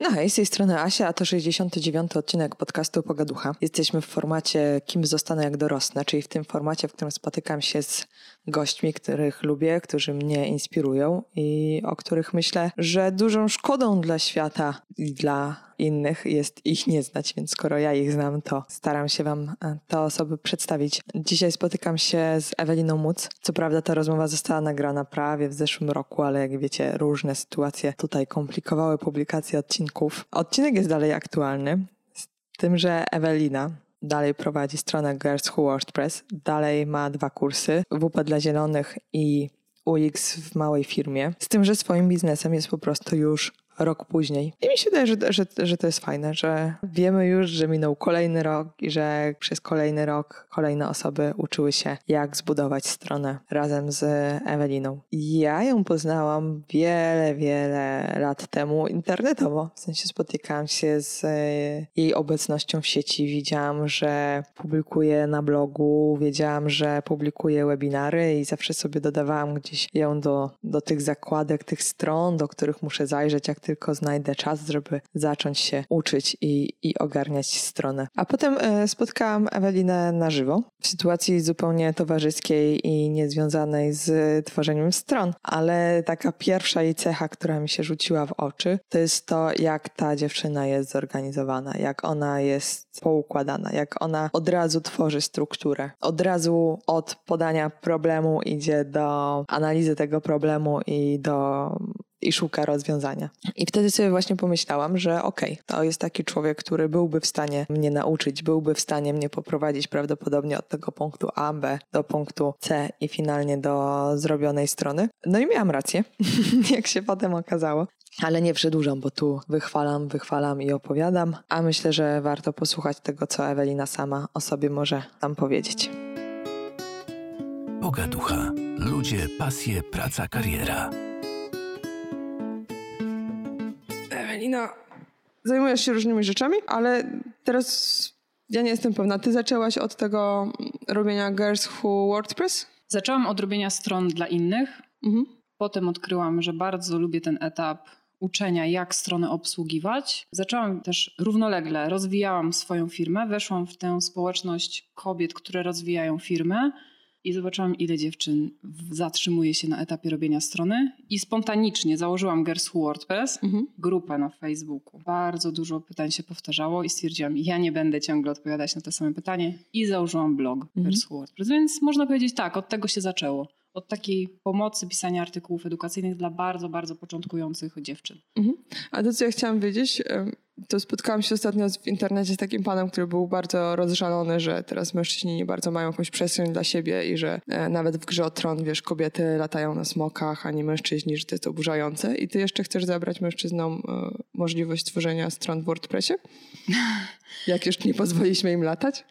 No hej, z tej strony Asia, a to 69. odcinek podcastu Pogaducha. Jesteśmy w formacie Kim zostanę jak dorosnę, czyli w tym formacie, w którym spotykam się z gośćmi, których lubię, którzy mnie inspirują i o których myślę, że dużą szkodą dla świata i dla innych jest ich nie znać, więc skoro ja ich znam, to staram się Wam e, te osoby przedstawić. Dzisiaj spotykam się z Eweliną Muc. Co prawda ta rozmowa została nagrana prawie w zeszłym roku, ale jak wiecie, różne sytuacje tutaj komplikowały publikację odcinków. Odcinek jest dalej aktualny, z tym, że Ewelina, dalej prowadzi stronę Girls Who WordPress, dalej ma dwa kursy, WP dla zielonych i UX w małej firmie. Z tym, że swoim biznesem jest po prostu już rok później. I mi się wydaje, że, że, że to jest fajne, że wiemy już, że minął kolejny rok i że przez kolejny rok kolejne osoby uczyły się, jak zbudować stronę razem z Eweliną. Ja ją poznałam wiele, wiele lat temu internetowo. W sensie spotykałam się z e, jej obecnością w sieci. Widziałam, że publikuje na blogu, wiedziałam, że publikuje webinary i zawsze sobie dodawałam gdzieś ją do, do tych zakładek, tych stron, do których muszę zajrzeć, jak tylko znajdę czas, żeby zacząć się uczyć i, i ogarniać stronę. A potem e, spotkałam Ewelinę na żywo w sytuacji zupełnie towarzyskiej i niezwiązanej z tworzeniem stron, ale taka pierwsza jej cecha, która mi się rzuciła w oczy, to jest to, jak ta dziewczyna jest zorganizowana, jak ona jest poukładana, jak ona od razu tworzy strukturę. Od razu od podania problemu idzie do analizy tego problemu i do i szuka rozwiązania. I wtedy sobie właśnie pomyślałam, że okej, okay, to jest taki człowiek, który byłby w stanie mnie nauczyć, byłby w stanie mnie poprowadzić prawdopodobnie od tego punktu A, B do punktu C i finalnie do zrobionej strony. No i miałam rację, jak się potem okazało. Ale nie przedłużam, bo tu wychwalam, wychwalam i opowiadam, a myślę, że warto posłuchać tego, co Ewelina sama o sobie może tam powiedzieć. Pogaducha. Ludzie, pasje, praca, kariera. Ewelina, zajmujesz się różnymi rzeczami, ale teraz ja nie jestem pewna. Ty zaczęłaś od tego robienia Girls Who WordPress? Zaczęłam od robienia stron dla innych. Mhm. Potem odkryłam, że bardzo lubię ten etap uczenia, jak stronę obsługiwać. Zaczęłam też równolegle, rozwijałam swoją firmę, weszłam w tę społeczność kobiet, które rozwijają firmę i zobaczyłam, ile dziewczyn zatrzymuje się na etapie robienia strony. I spontanicznie założyłam Girls Who WordPress, mhm. grupę na Facebooku. Bardzo dużo pytań się powtarzało i stwierdziłam, ja nie będę ciągle odpowiadać na to same pytanie. I założyłam blog mhm. Girls Who WordPress. Więc można powiedzieć tak, od tego się zaczęło od takiej pomocy pisania artykułów edukacyjnych dla bardzo, bardzo początkujących dziewczyn. Mhm. A to, co ja chciałam wiedzieć, to spotkałam się ostatnio w internecie z takim panem, który był bardzo rozżalony, że teraz mężczyźni nie bardzo mają jakąś przestrzeń dla siebie i że e, nawet w grze o tron, wiesz, kobiety latają na smokach, a nie mężczyźni, że to jest oburzające. I ty jeszcze chcesz zabrać mężczyznom e, możliwość tworzenia stron w WordPressie? Jak już nie pozwoliliśmy im latać?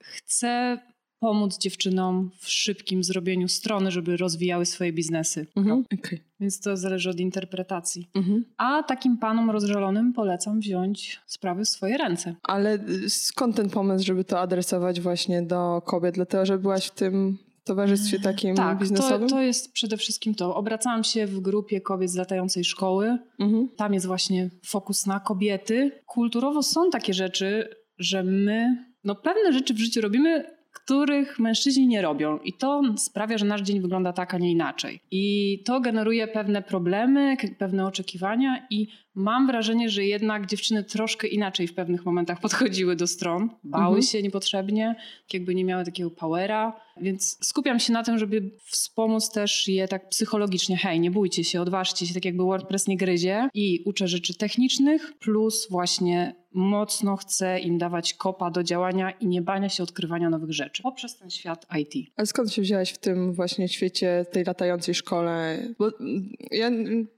Chcę pomóc dziewczynom w szybkim zrobieniu strony, żeby rozwijały swoje biznesy. Mhm. Okay. Więc to zależy od interpretacji. Mhm. A takim panom rozżalonym polecam wziąć sprawy w swoje ręce. Ale y, skąd ten pomysł, żeby to adresować właśnie do kobiet? Dlatego, że byłaś w tym towarzystwie takim tak, biznesowym? To, to jest przede wszystkim to. Obracałam się w grupie kobiet z latającej szkoły. Mhm. Tam jest właśnie fokus na kobiety. Kulturowo są takie rzeczy, że my no pewne rzeczy w życiu robimy których mężczyźni nie robią. I to sprawia, że nasz dzień wygląda tak, a nie inaczej. I to generuje pewne problemy, pewne oczekiwania, i mam wrażenie, że jednak dziewczyny troszkę inaczej w pewnych momentach podchodziły do stron. Bały mhm. się niepotrzebnie, jakby nie miały takiego powera. Więc skupiam się na tym, żeby wspomóc też je tak psychologicznie. Hej, nie bójcie się, odważcie się, tak jakby WordPress nie gryzie. I uczę rzeczy technicznych, plus właśnie mocno chcę im dawać kopa do działania i nie bania się odkrywania nowych rzeczy poprzez ten świat IT. A skąd się wzięłaś w tym właśnie świecie, tej latającej szkole? Bo ja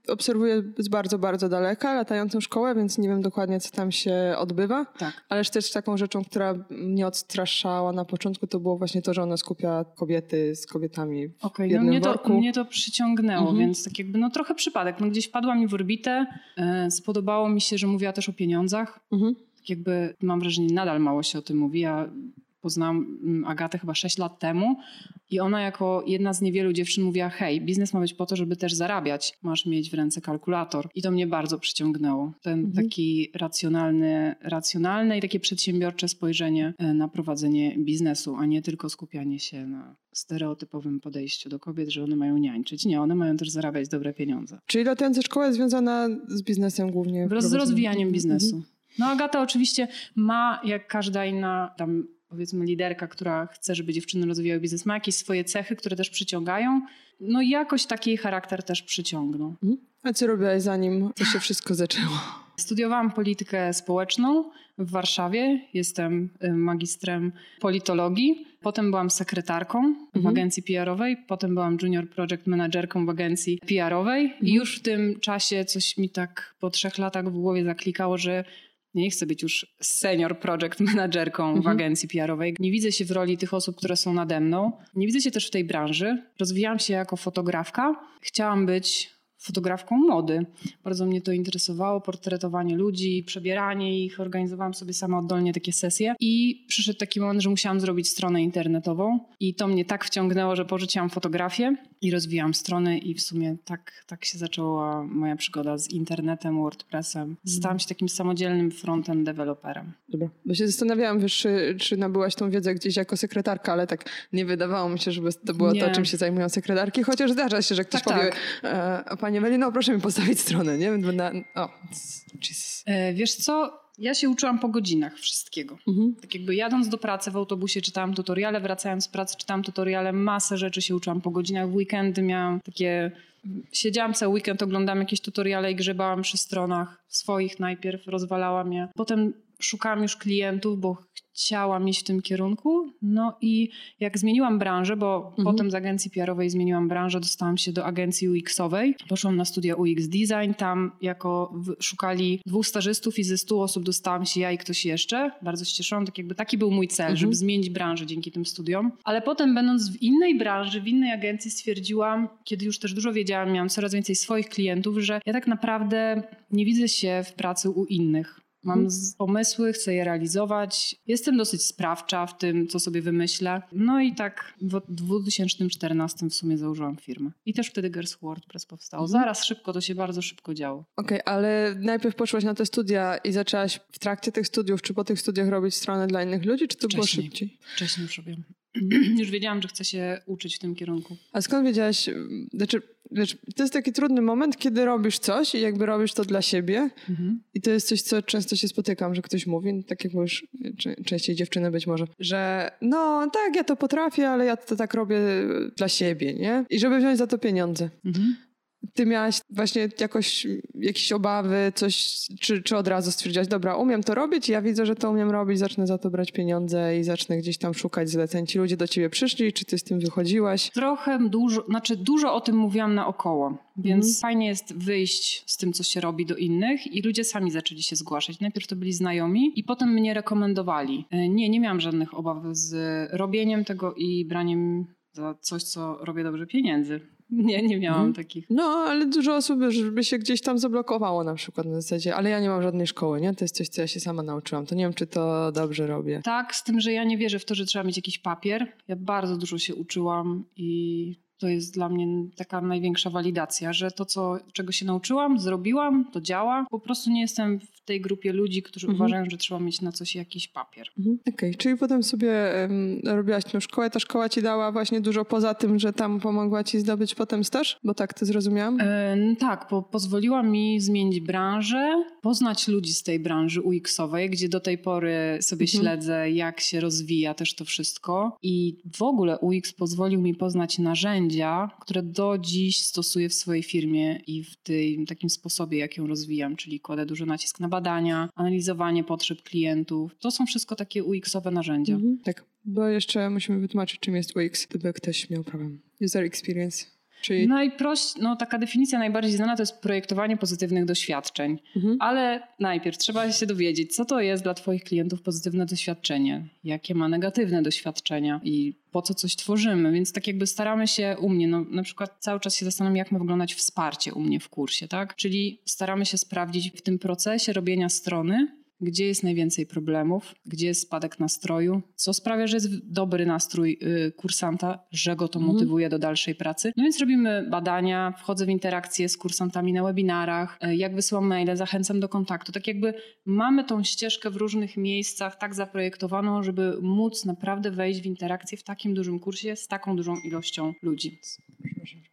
obserwuję z bardzo, bardzo daleka latającą szkołę, więc nie wiem dokładnie, co tam się odbywa. Tak. Ale też taką rzeczą, która mnie odstraszała na początku, to było właśnie to, że ona skupia kobiety z kobietami w okay, no jednym no mnie worku. to, mnie to przyciągnęło, mhm. więc tak jakby no trochę przypadek. No gdzieś wpadła mi w orbitę, e, spodobało mi się, że mówiła też o pieniądzach. Mhm. Tak jakby mam wrażenie, nadal mało się o tym mówi, a poznałam mm, Agatę chyba 6 lat temu i ona jako jedna z niewielu dziewczyn mówiła hej, biznes ma być po to, żeby też zarabiać. Masz mieć w ręce kalkulator. I to mnie bardzo przyciągnęło. Ten mhm. taki racjonalny, racjonalne i takie przedsiębiorcze spojrzenie e, na prowadzenie biznesu, a nie tylko skupianie się na stereotypowym podejściu do kobiet, że one mają niańczyć. Nie, one mają też zarabiać dobre pieniądze. Czyli latająca szkoła jest związana z biznesem głównie? Z rozwijaniem biznesu. Mhm. No Agata oczywiście ma, jak każda inna tam powiedzmy liderka, która chce, żeby dziewczyny rozwijały biznes, ma jakieś swoje cechy, które też przyciągają. No i jakoś taki charakter też przyciągnął. Mhm. A co robiłaś zanim to się wszystko zaczęło? Studiowałam politykę społeczną w Warszawie. Jestem y, magistrem politologii. Potem byłam sekretarką mhm. w agencji PR-owej. Potem byłam junior project managerką w agencji PR-owej. Mhm. I już w tym czasie coś mi tak po trzech latach w głowie zaklikało, że nie chcę być już senior project managerką mhm. w agencji PR-owej. Nie widzę się w roli tych osób, które są nade mną. Nie widzę się też w tej branży. Rozwijałam się jako fotografka. Chciałam być fotografką mody. Bardzo mnie to interesowało, portretowanie ludzi, przebieranie ich. Organizowałam sobie sama oddolnie takie sesje i przyszedł taki moment, że musiałam zrobić stronę internetową i to mnie tak wciągnęło, że porzuciłam fotografię i rozwijałam strony i w sumie tak, tak się zaczęła moja przygoda z internetem, WordPressem. Stałam się takim samodzielnym frontem deweloperem. Dobra, bo się zastanawiałam, wiesz, czy, czy nabyłaś tą wiedzę gdzieś jako sekretarka, ale tak nie wydawało mi się, żeby to było nie. to, czym się zajmują sekretarki, chociaż zdarza się, że ktoś tak, powie, tak. E, Pani Ewelino, proszę mi postawić stronę, nie? Na, o, Jesus. E, wiesz co, ja się uczyłam po godzinach wszystkiego. Mhm. Tak jakby jadąc do pracy w autobusie czytałam tutoriale, wracając z pracy czytałam tutoriale, masę rzeczy się uczyłam po godzinach. W weekendy miałam takie... Siedziałam cały weekend, oglądałam jakieś tutoriale i grzebałam przy stronach swoich najpierw, rozwalałam je. Potem szukałam już klientów, bo chciałam iść w tym kierunku. No i jak zmieniłam branżę, bo mhm. potem z agencji PR-owej zmieniłam branżę, dostałam się do agencji UX-owej. Poszłam na studia UX Design. Tam jako szukali dwóch stażystów i ze stu osób dostałam się ja i ktoś jeszcze. Bardzo się cieszyłam. Tak jakby taki był mój cel, mhm. żeby zmienić branżę dzięki tym studiom. Ale potem będąc w innej branży, w innej agencji stwierdziłam, kiedy już też dużo wiedziałam, miałam coraz więcej swoich klientów, że ja tak naprawdę nie widzę się w pracy u innych. Mam mhm. pomysły, chcę je realizować. Jestem dosyć sprawcza w tym, co sobie wymyślę. No i tak w 2014 w sumie założyłam firmę. I też wtedy Girls WordPress powstało. Mhm. Zaraz szybko, to się bardzo szybko działo. Okej, okay, ale najpierw poszłaś na te studia i zaczęłaś w trakcie tych studiów, czy po tych studiach robić stronę dla innych ludzi, czy to było szybciej? Wcześniej już robiłam. Już wiedziałam, że chcę się uczyć w tym kierunku. A skąd wiedziałaś, znaczy, wiesz, to jest taki trudny moment, kiedy robisz coś i jakby robisz to dla siebie mhm. i to jest coś, co często się spotykam, że ktoś mówi, tak jak mówisz, częściej dziewczyny być może, że no tak, ja to potrafię, ale ja to tak robię dla siebie, nie? I żeby wziąć za to pieniądze. Mhm. Ty miałaś właśnie jakoś jakieś obawy, coś, czy, czy od razu stwierdziłaś, dobra, umiem to robić, ja widzę, że to umiem robić, zacznę za to brać pieniądze i zacznę gdzieś tam szukać zleceń. Ci ludzie do ciebie przyszli, czy ty z tym wychodziłaś? Trochę dużo, znaczy dużo o tym mówiłam naokoło, więc mm. fajnie jest wyjść z tym, co się robi do innych i ludzie sami zaczęli się zgłaszać. Najpierw to byli znajomi i potem mnie rekomendowali. E, nie, nie miałam żadnych obaw z robieniem tego i braniem za coś, co robię dobrze pieniędzy. Nie, nie miałam mhm. takich. No, ale dużo osób by się gdzieś tam zablokowało na przykład na zasadzie, ale ja nie mam żadnej szkoły, nie? To jest coś, co ja się sama nauczyłam. To nie wiem, czy to dobrze robię. Tak, z tym, że ja nie wierzę w to, że trzeba mieć jakiś papier. Ja bardzo dużo się uczyłam i to jest dla mnie taka największa walidacja, że to, co, czego się nauczyłam, zrobiłam, to działa. Po prostu nie jestem w tej grupie ludzi, którzy mhm. uważają, że trzeba mieć na coś jakiś papier. Mhm. Okej, okay. czyli potem sobie um, robiłaś tę szkołę. Ta szkoła ci dała właśnie dużo poza tym, że tam pomogła ci zdobyć potem staż? Bo tak to zrozumiałam? E, tak, po, pozwoliła mi zmienić branżę, poznać ludzi z tej branży UX-owej, gdzie do tej pory sobie mhm. śledzę, jak się rozwija też to wszystko. I w ogóle UX pozwolił mi poznać narzędzia, narzędzia, które do dziś stosuję w swojej firmie i w tym takim sposobie, jak ją rozwijam, czyli kładę duży nacisk na badania, analizowanie potrzeb klientów. To są wszystko takie UX-owe narzędzia. Mhm, tak, bo jeszcze musimy wytłumaczyć, czym jest UX, gdyby ktoś miał problem. User experience. Czyli... Najprościej, no taka definicja najbardziej znana to jest projektowanie pozytywnych doświadczeń. Mhm. Ale najpierw trzeba się dowiedzieć, co to jest dla Twoich klientów pozytywne doświadczenie, jakie ma negatywne doświadczenia i po co coś tworzymy. Więc tak jakby staramy się u mnie, no na przykład cały czas się zastanawiam, jak ma wyglądać wsparcie u mnie w kursie, tak? Czyli staramy się sprawdzić w tym procesie robienia strony, gdzie jest najwięcej problemów, gdzie jest spadek nastroju, co sprawia, że jest dobry nastrój y, kursanta, że go to mhm. motywuje do dalszej pracy. No więc robimy badania, wchodzę w interakcje z kursantami na webinarach, y, jak wysyłam maile, zachęcam do kontaktu. Tak jakby mamy tą ścieżkę w różnych miejscach tak zaprojektowaną, żeby móc naprawdę wejść w interakcję w takim dużym kursie z taką dużą ilością ludzi.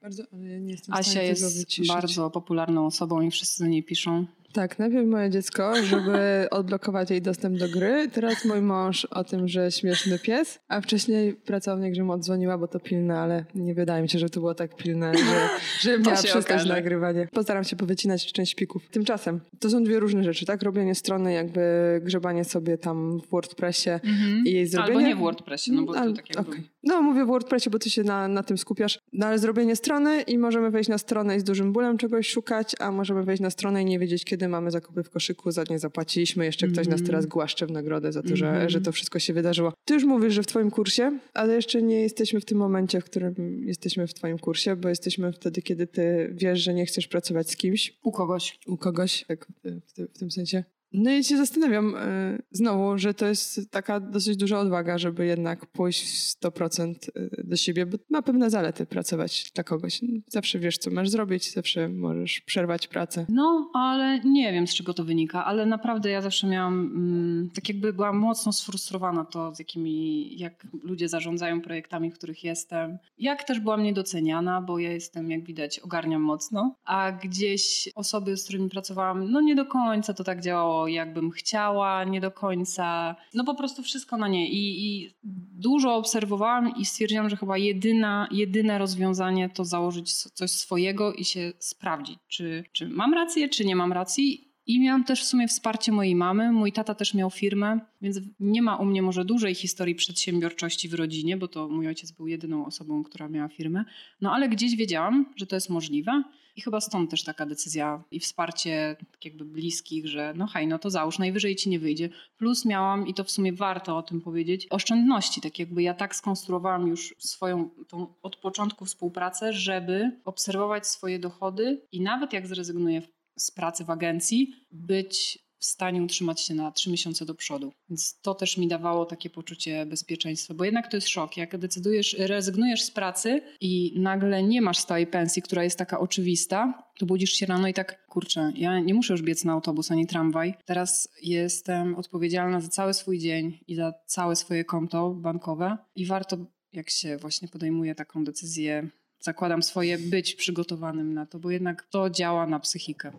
Bardzo, ale ja nie jestem Asia jest bardzo popularną osobą i wszyscy do niej piszą. Tak, najpierw moje dziecko, żeby odblokować jej dostęp do gry. Teraz mój mąż o tym, że śmieszny pies, a wcześniej pracownik, że mu odzwoniła, bo to pilne, ale nie wydaje mi się, że to było tak pilne, że, że miała przestać nagrywanie. Postaram się powycinać część pików. Tymczasem, to są dwie różne rzeczy, tak? Robienie strony, jakby grzebanie sobie tam w WordPressie mhm. i jej zrobienie. Albo nie w WordPressie, no bo to tak jakby... Okay. No mówię w WordPressie, bo ty się na, na tym skupiasz. No ale zrobienie strony i możemy wejść na stronę i z dużym bólem czegoś szukać, a możemy wejść na stronę i nie wiedzieć, kiedy mamy zakupy w koszyku, za nie zapłaciliśmy, jeszcze ktoś nas mhm. teraz głaszcze w nagrodę za to, że, mm -hmm. że to wszystko się wydarzyło. Ty już mówisz, że w twoim kursie, ale jeszcze nie jesteśmy w tym momencie, w którym jesteśmy w twoim kursie, bo jesteśmy wtedy, kiedy ty wiesz, że nie chcesz pracować z kimś. U kogoś. U kogoś, tak w, w tym sensie. No i się zastanawiam y, znowu, że to jest taka dosyć duża odwaga, żeby jednak pójść w 100% e, do siebie, bo ma pewne zalety pracować dla kogoś. Zawsze wiesz, co masz zrobić, zawsze możesz przerwać pracę. No, ale nie wiem, z czego to wynika, ale naprawdę ja zawsze miałam, mm, tak jakby byłam mocno sfrustrowana to, z jakimi, jak ludzie zarządzają projektami, w których jestem. Jak też byłam niedoceniana, bo ja jestem, jak widać, ogarniam mocno, a gdzieś osoby, z którymi pracowałam, no nie do końca to tak działało jakbym chciała, nie do końca. No po prostu wszystko na nie. I, i dużo obserwowałam i stwierdziłam, że chyba jedyna, jedyne rozwiązanie to założyć coś swojego i się sprawdzić, czy, czy mam rację, czy nie mam racji. I miałam też w sumie wsparcie mojej mamy. Mój tata też miał firmę, więc nie ma u mnie może dużej historii przedsiębiorczości w rodzinie, bo to mój ojciec był jedyną osobą, która miała firmę. No ale gdzieś wiedziałam, że to jest możliwe. I chyba stąd też taka decyzja i wsparcie tak jakby bliskich, że no hej, no to załóż, najwyżej ci nie wyjdzie. Plus miałam, i to w sumie warto o tym powiedzieć, oszczędności. Tak jakby ja tak skonstruowałam już swoją tą od początku współpracę, żeby obserwować swoje dochody i nawet jak zrezygnuję z pracy w agencji, być w stanie utrzymać się na trzy miesiące do przodu. Więc to też mi dawało takie poczucie bezpieczeństwa, bo jednak to jest szok. Jak decydujesz, rezygnujesz z pracy i nagle nie masz stałej pensji, która jest taka oczywista, to budzisz się rano i tak, kurczę, ja nie muszę już biec na autobus ani tramwaj. Teraz jestem odpowiedzialna za cały swój dzień i za całe swoje konto bankowe i warto, jak się właśnie podejmuje taką decyzję zakładam swoje, być przygotowanym na to, bo jednak to działa na psychikę.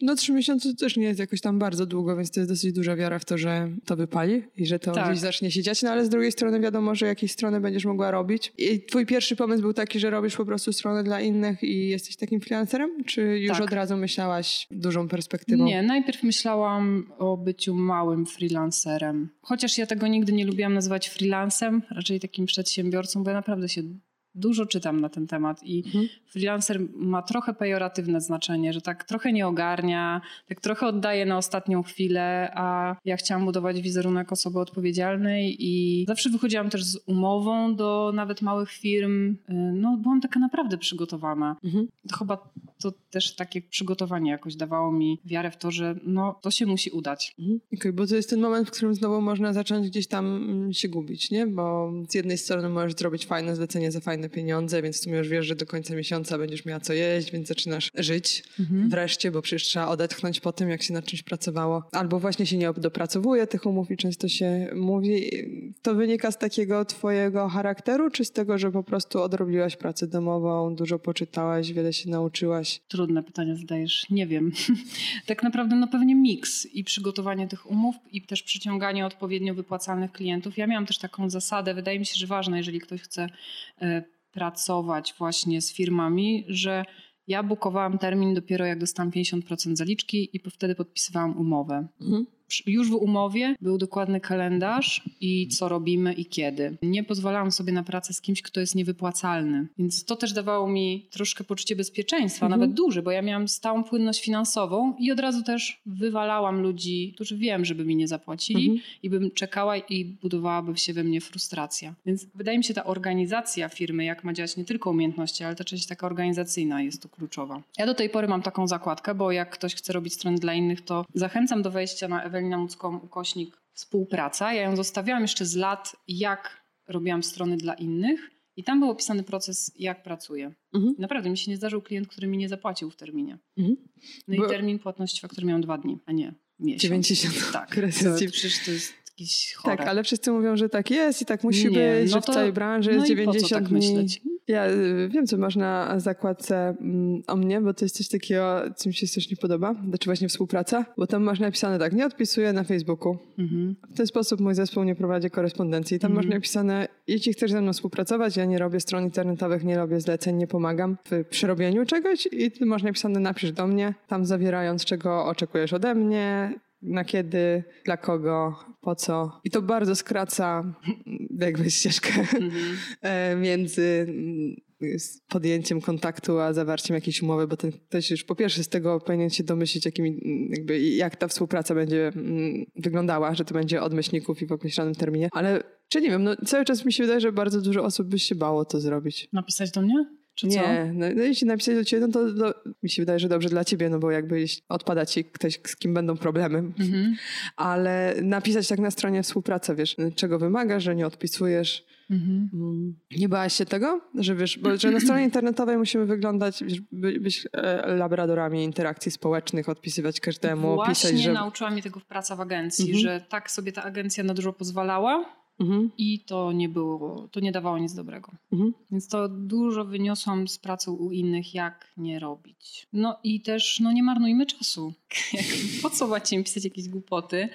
No trzy miesiące to też nie jest jakoś tam bardzo długo, więc to jest dosyć duża wiara w to, że to wypali i że to tak. gdzieś zacznie się dziać, no ale z drugiej strony wiadomo, że jakieś strony będziesz mogła robić. I twój pierwszy pomysł był taki, że robisz po prostu stronę dla innych i jesteś takim freelancerem? Czy już tak. od razu myślałaś dużą perspektywą? Nie, najpierw myślałam o byciu małym freelancerem. Chociaż ja tego nigdy nie lubiłam nazywać freelancem, raczej takim przedsiębiorcą, bo ja naprawdę się dużo czytam na ten temat i mhm. freelancer ma trochę pejoratywne znaczenie, że tak trochę nie ogarnia, tak trochę oddaje na ostatnią chwilę, a ja chciałam budować wizerunek osoby odpowiedzialnej i zawsze wychodziłam też z umową do nawet małych firm. Y, no, byłam taka naprawdę przygotowana. Mhm. To chyba to też takie przygotowanie jakoś dawało mi wiarę w to, że no, to się musi udać. Mhm. Okej, okay, bo to jest ten moment, w którym znowu można zacząć gdzieś tam mm, się gubić, nie? Bo z jednej strony możesz zrobić fajne zlecenie za fajne pieniądze, więc w sumie już wiesz, że do końca miesiąca będziesz miała co jeść, więc zaczynasz żyć mhm. wreszcie, bo przecież trzeba odetchnąć po tym, jak się nad czymś pracowało. Albo właśnie się nie dopracowuje tych umów i często się mówi. To wynika z takiego twojego charakteru, czy z tego, że po prostu odrobiłaś pracę domową, dużo poczytałaś, wiele się nauczyłaś? Trudne pytanie zadajesz. Nie wiem. tak naprawdę no pewnie miks i przygotowanie tych umów i też przyciąganie odpowiednio wypłacalnych klientów. Ja miałam też taką zasadę, wydaje mi się, że ważne, jeżeli ktoś chce e, pracować właśnie z firmami, że ja bukowałam termin dopiero jak dostałam 50% zaliczki i wtedy podpisywałam umowę. Mhm już w umowie był dokładny kalendarz i co robimy i kiedy. Nie pozwalałam sobie na pracę z kimś, kto jest niewypłacalny. Więc to też dawało mi troszkę poczucie bezpieczeństwa, mhm. nawet duże, bo ja miałam stałą płynność finansową i od razu też wywalałam ludzi, którzy wiem, żeby mi nie zapłacili mhm. i bym czekała i budowałaby się we mnie frustracja. Więc wydaje mi się ta organizacja firmy, jak ma działać nie tylko umiejętności, ale ta część taka organizacyjna jest tu kluczowa. Ja do tej pory mam taką zakładkę, bo jak ktoś chce robić strony dla innych, to zachęcam do wejścia na Ewelina Mucką, ukośnik współpraca. Ja ją zostawiałam jeszcze z lat, jak robiłam strony dla innych. I tam był opisany proces, jak pracuję. Mhm. Naprawdę mi się nie zdarzył klient, który mi nie zapłacił w terminie. Mhm. No Bo... i termin płatności faktury miał dwa dni, a nie miesiąc. 90. Tak, to, przecież to jest chore. Tak, ale wszyscy mówią, że tak jest i tak musi nie, być, no że w całej branży no jest 90 tak dni. Myśleć? Ja y, wiem, co masz na zakładce mm, o mnie, bo to jest coś takiego, co mi się strasznie podoba, znaczy właśnie współpraca, bo tam masz napisane tak, nie odpisuję na Facebooku. Mhm. W ten sposób mój zespół nie prowadzi korespondencji. Tam mhm. masz napisane, jeśli chcesz ze mną współpracować, ja nie robię stron internetowych, nie robię zleceń, nie pomagam w przerobieniu czegoś i ty masz napisane, napisz do mnie, tam zawierając, czego oczekujesz ode mnie, na kiedy, dla kogo, po co. I to bardzo skraca jakby ścieżkę mm-hmm. między mm, podjęciem kontaktu, a zawarciem jakiejś umowy, bo ten ktoś już po pierwsze z tego powinien się domyślić, jakimi, jakby, jak ta współpraca będzie mm, wyglądała, że to będzie od myślników i w określonym terminie. Ale czy nie wiem, no cały czas mi się wydaje, że bardzo dużo osób by się bało to zrobić. Napisać do mnie? Czy nie, no, no, jeśli napisać do ciebie, no to, to, mi się wydaje, że dobrze dla ciebie, no bo jakby odpada ci ktoś, z kim będą problemy. Mhm. Ale napisać tak na stronie współpracy, wiesz, czego wymagasz, że nie odpisujesz. Mhm. Mm. Nie bałaś się tego? Że wiesz, bo że na stronie internetowej musimy wyglądać, by, być e, labradorami interakcji społecznych, odpisywać każdemu, Właśnie pisać, że... nauczyła mnie tego w pracy w agencji, mhm. że tak sobie ta agencja na dużo pozwalała, Mhm. I to nie było, to nie dawało nic dobrego. Mhm. Więc to dużo wyniosłam z pracy u innych, jak nie robić. No i też no nie marnujmy czasu. po co macie mi pisać jakieś głupoty?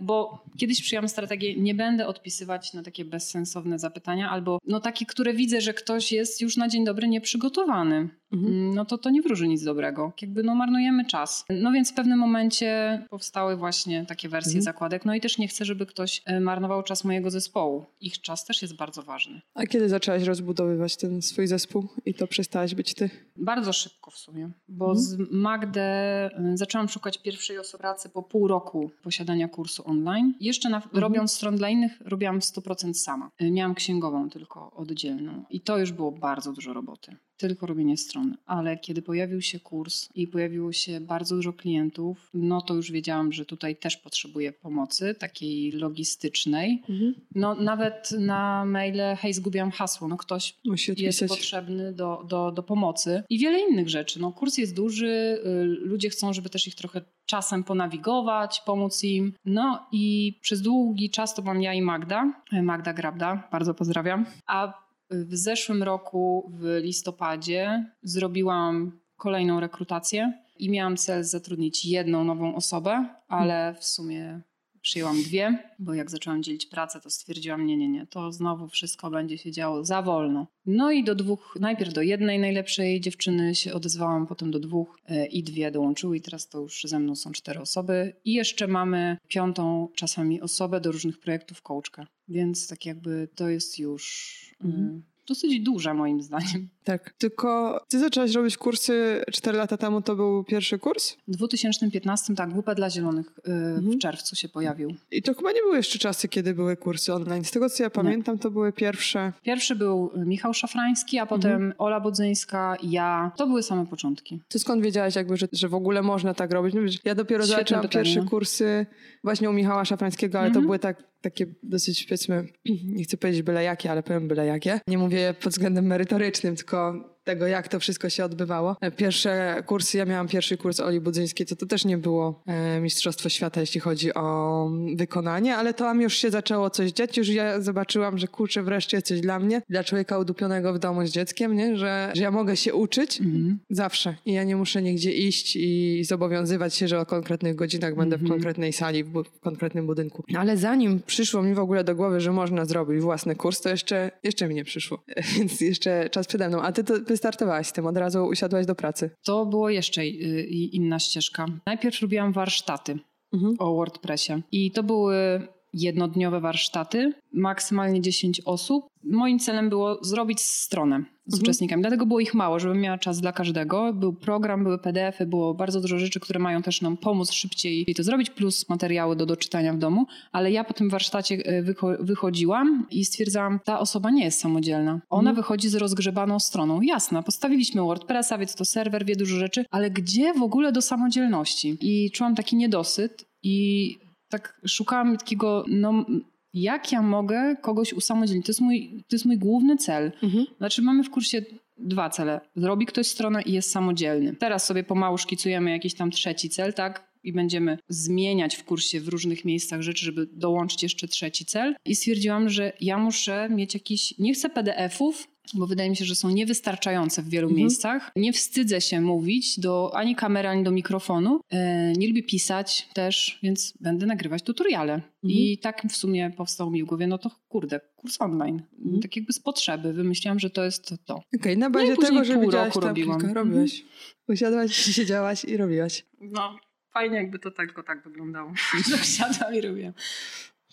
Bo kiedyś przyjąłem strategię, nie będę odpisywać na takie bezsensowne zapytania, albo no takie, które widzę, że ktoś jest już na dzień dobry nieprzygotowany. Mhm. No to to nie wróży nic dobrego. Jakby no marnujemy czas. No więc w pewnym momencie powstały właśnie takie wersje mhm. zakładek. No i też nie chcę, żeby ktoś e, marnował czas mojego zespołu. Ich czas też jest bardzo ważny. A kiedy zaczęłaś rozbudowywać ten swój zespół i to przestałaś być ty? Bardzo szybko w sumie, bo mhm. z Magdę e, zaczęłam szukać pierwszej osoby pracy po pół roku posiadania kursu online. Jeszcze na, mhm. robiąc stron dla innych, robiłam 100% sama. E, miałam księgową tylko oddzielną i to już było bardzo dużo roboty tylko robienie stron, ale kiedy pojawił się kurs i pojawiło się bardzo dużo klientów, no to już wiedziałam, że tutaj też potrzebuję pomocy takiej logistycznej. Mhm. No nawet na maile, hej, zgubiłam hasło, no ktoś jest potrzebny do, do, do pomocy i wiele innych rzeczy. No kurs jest duży, y, ludzie chcą, żeby też ich trochę czasem ponawigować, pomóc im. No i przez długi czas to mam ja i Magda, Magda Grabda, bardzo pozdrawiam. A w zeszłym roku w listopadzie zrobiłam kolejną rekrutację i miałam cel zatrudnić jedną nową osobę, ale w sumie przyjęłam dwie, bo jak zaczęłam dzielić pracę, to stwierdziłam, nie, nie, nie, to znowu wszystko będzie się działo za wolno. No i do dwóch, najpierw do jednej najlepszej dziewczyny się odezwałam, potem do dwóch e, i dwie dołączyły i teraz to już ze mną są cztery osoby. I jeszcze mamy piątą czasami osobę do różnych projektów coachka. Więc tak jakby to jest już mhm. Dosyć duża moim zdaniem. Tak, tylko ty zaczęłaś robić kursy 4 lata temu, to był pierwszy kurs? W 2015 tak, WP dla Zielonych yy, mhm. w czerwcu się pojawił. I to chyba nie były jeszcze czasy, kiedy były kursy online. Z tego co ja pamiętam, nie. to były pierwsze. Pierwszy był Michał Szafrański, a potem mhm. Ola Budzyńska, ja. To były same początki. Ty skąd wiedziałaś jakby, że, że w ogóle można tak robić? No, ja dopiero Świetne zaczęłam pytanie. pierwsze kursy właśnie u Michała Szafrańskiego, ale mhm. to były tak takie dosyć, powiedzmy, nie chcę powiedzieć byle jakie, ale powiem byle jakie. Nie mówię pod względem merytorycznym, tylko tego, jak to wszystko się odbywało. Pierwsze kursy, ja miałam pierwszy kurs Oli Budzyńskiej, to to też nie było e, Mistrzostwo Świata, jeśli chodzi o wykonanie, ale tam już się zaczęło coś dziać, już ja zobaczyłam, że kurczę, wreszcie coś dla mnie, dla człowieka udupionego w domu z dzieckiem, nie? Że, że ja mogę się uczyć mhm. zawsze i ja nie muszę nigdzie iść i zobowiązywać się, że o konkretnych godzinach będę mhm. w konkretnej sali, w, w konkretnym budynku. Ale zanim przyszło mi w ogóle do głowy, że można zrobić własny kurs, to jeszcze, jeszcze mi nie przyszło, więc jeszcze czas przede mną. A ty to wystartowałaś z tym, od razu usiadłaś do pracy? To było jeszcze y, inna ścieżka. Najpierw robiłam warsztaty mhm. o WordPressie i to były jednodniowe warsztaty, maksymalnie 10 osób. Moim celem było zrobić stronę z mhm. uczestnikami, dlatego było ich mało, żebym miała czas dla każdego. Był program, były PDFy, było bardzo dużo rzeczy, które mają też nam pomóc szybciej to zrobić, plus materiały do doczytania w domu, ale ja po tym warsztacie e, wychodziłam i stwierdzałam, ta osoba nie jest samodzielna. Ona mhm. wychodzi z rozgrzebaną stroną. Jasne, postawiliśmy WordPressa, więc to serwer wie dużo rzeczy, ale gdzie w ogóle do samodzielności? I czułam taki niedosyt i tak szukałam takiego, no jak ja mogę kogoś usamodzielnić? To jest mój, to jest mój główny cel. Mhm. Znaczy mamy w kursie dwa cele. Zrobi ktoś stronę i jest samodzielny. Teraz sobie pomału szkicujemy jakiś tam trzeci cel, tak? I będziemy zmieniać w kursie w różnych miejscach rzeczy, żeby dołączyć jeszcze trzeci cel. I stwierdziłam, że ja muszę mieć jakiś, nie chcę PDF-ów, bo wydaje mi się, że są niewystarczające w wielu mhm. miejscach. Nie wstydzę się mówić do ani kamery, ani do mikrofonu. E, nie lubię pisać też, więc będę nagrywać tutoriale. Mhm. I tak w sumie powstało mi w głowie, no to kurde, kurs online. Mhm. Tak jakby z potrzeby. Wymyśliłam, że to jest to. Okej, okay, na bazie no tego, że widziałaś tam robiłam. kilka, robiłaś. Mhm. Usiadłaś, siedziałaś i robiłaś. No, fajnie jakby to tak, tak wyglądało. że wsiadłam i robiłam.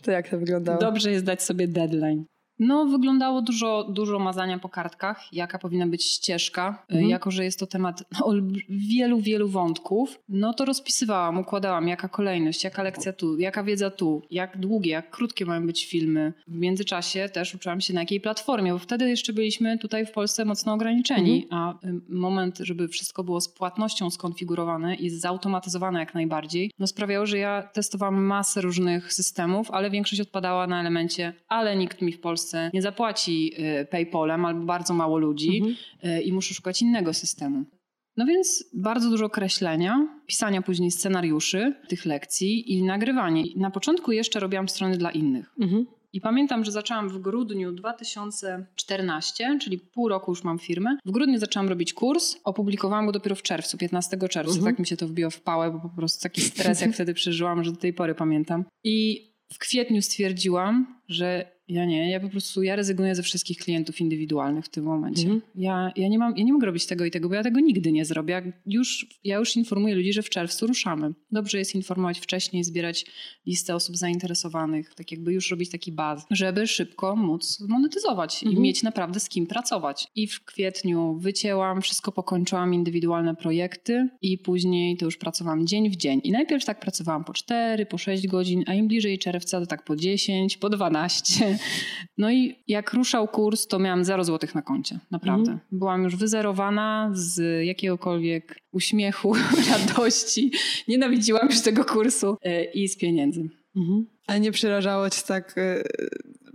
To jak to wyglądało? Dobrze jest dać sobie deadline. No, wyglądało dużo, dużo mazania po kartkach, jaka powinna być ścieżka. Mhm. Jako, że jest to temat no, wielu, wielu wątków, no to rozpisywałam, układałam, jaka kolejność, jaka lekcja tu, jaka wiedza tu, jak długie, jak krótkie mają być filmy. W międzyczasie też uczyłam się na jakiej platformie, bo wtedy jeszcze byliśmy tutaj w Polsce mocno ograniczeni, mhm. a moment, żeby wszystko było z płatnością skonfigurowane i zautomatyzowane jak najbardziej, no sprawiało, że ja testowałam masę różnych systemów, ale większość odpadała na elemencie, ale nikt mi w Polsce Polsce nie zapłaci y, PayPolem albo bardzo mało ludzi mhm. Y, i muszę szukać innego systemu. No więc bardzo dużo kreślenia, pisania później scenariuszy tych lekcji i nagrywanie. Na początku jeszcze robiłam strony dla innych. Mhm. I pamiętam, że zaczęłam w grudniu 2014, czyli pół roku już mam firmę. W grudniu zaczęłam robić kurs, opublikowałam go dopiero w czerwcu, 15 czerwca. Mhm. Tak mi się to wbiło w pałę, bo po prostu taki stres, jak wtedy przeżyłam, że do tej pory pamiętam. I w kwietniu stwierdziłam, że ja nie, ja po prostu ja rezygnuję ze wszystkich klientów indywidualnych w tym momencie. Mhm. Ja, ja, nie mam, ja nie mogę robić tego i tego, bo ja tego nigdy nie zrobię. Już, ja już informuję ludzi, że w czerwcu ruszamy. Dobrze jest informować wcześniej, zbierać listę osób zainteresowanych, tak jakby już robić taki baz, żeby szybko móc monetyzować mhm. i mieć naprawdę z kim pracować. I w kwietniu wycięłam, wszystko pokończyłam, indywidualne projekty i później to już pracowałam dzień w dzień. I najpierw tak pracowałam po 4, po 6 godzin, a im bliżej czerwca to tak po 10, po 12. No i jak ruszał kurs, to miałam 0 złotych na koncie. Naprawdę. Mm. Byłam już wyzerowana z jakiegokolwiek uśmiechu, radości. Nienawidziłam już tego kursu e, i z pieniędzy. Mhm. Ale nie przerażało cię tak e,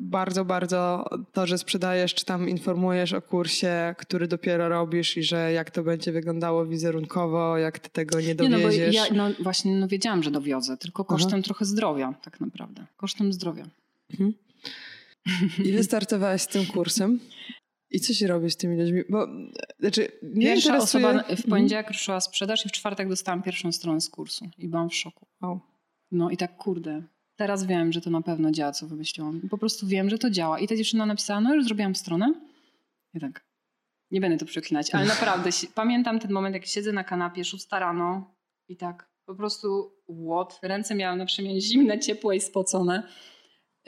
bardzo, bardzo to, że sprzedajesz, czy tam informujesz o kursie, który dopiero robisz i że jak to będzie wyglądało wizerunkowo, jak ty tego nie dowieziesz? Nie, no bo ja no właśnie no wiedziałam, że dowiozę, tylko kosztem Aha. trochę zdrowia tak naprawdę. Kosztem zdrowia. Mhm. I wystartowałaś z tym kursem. I co się robi z tymi ludźmi? Bo, znaczy, nie Pierwsza interesuje... osoba w mhm. poniedziałek ruszyła sprzedaż i w czwartek dostałam pierwszą stronę z kursu. I byłam w szoku. Wow. No i tak kurde. Teraz wiem, że to na pewno działa, co wymyśliłam. Po prostu wiem, że to działa. I ta dziewczyna napisała, no już zrobiłam stronę. I tak, nie będę to przeklinać, ale naprawdę pamiętam ten moment, jak siedzę na kanapie, szósta rano i tak po prostu what? Ręce miałam na przemian zimne, ciepłe i spocone.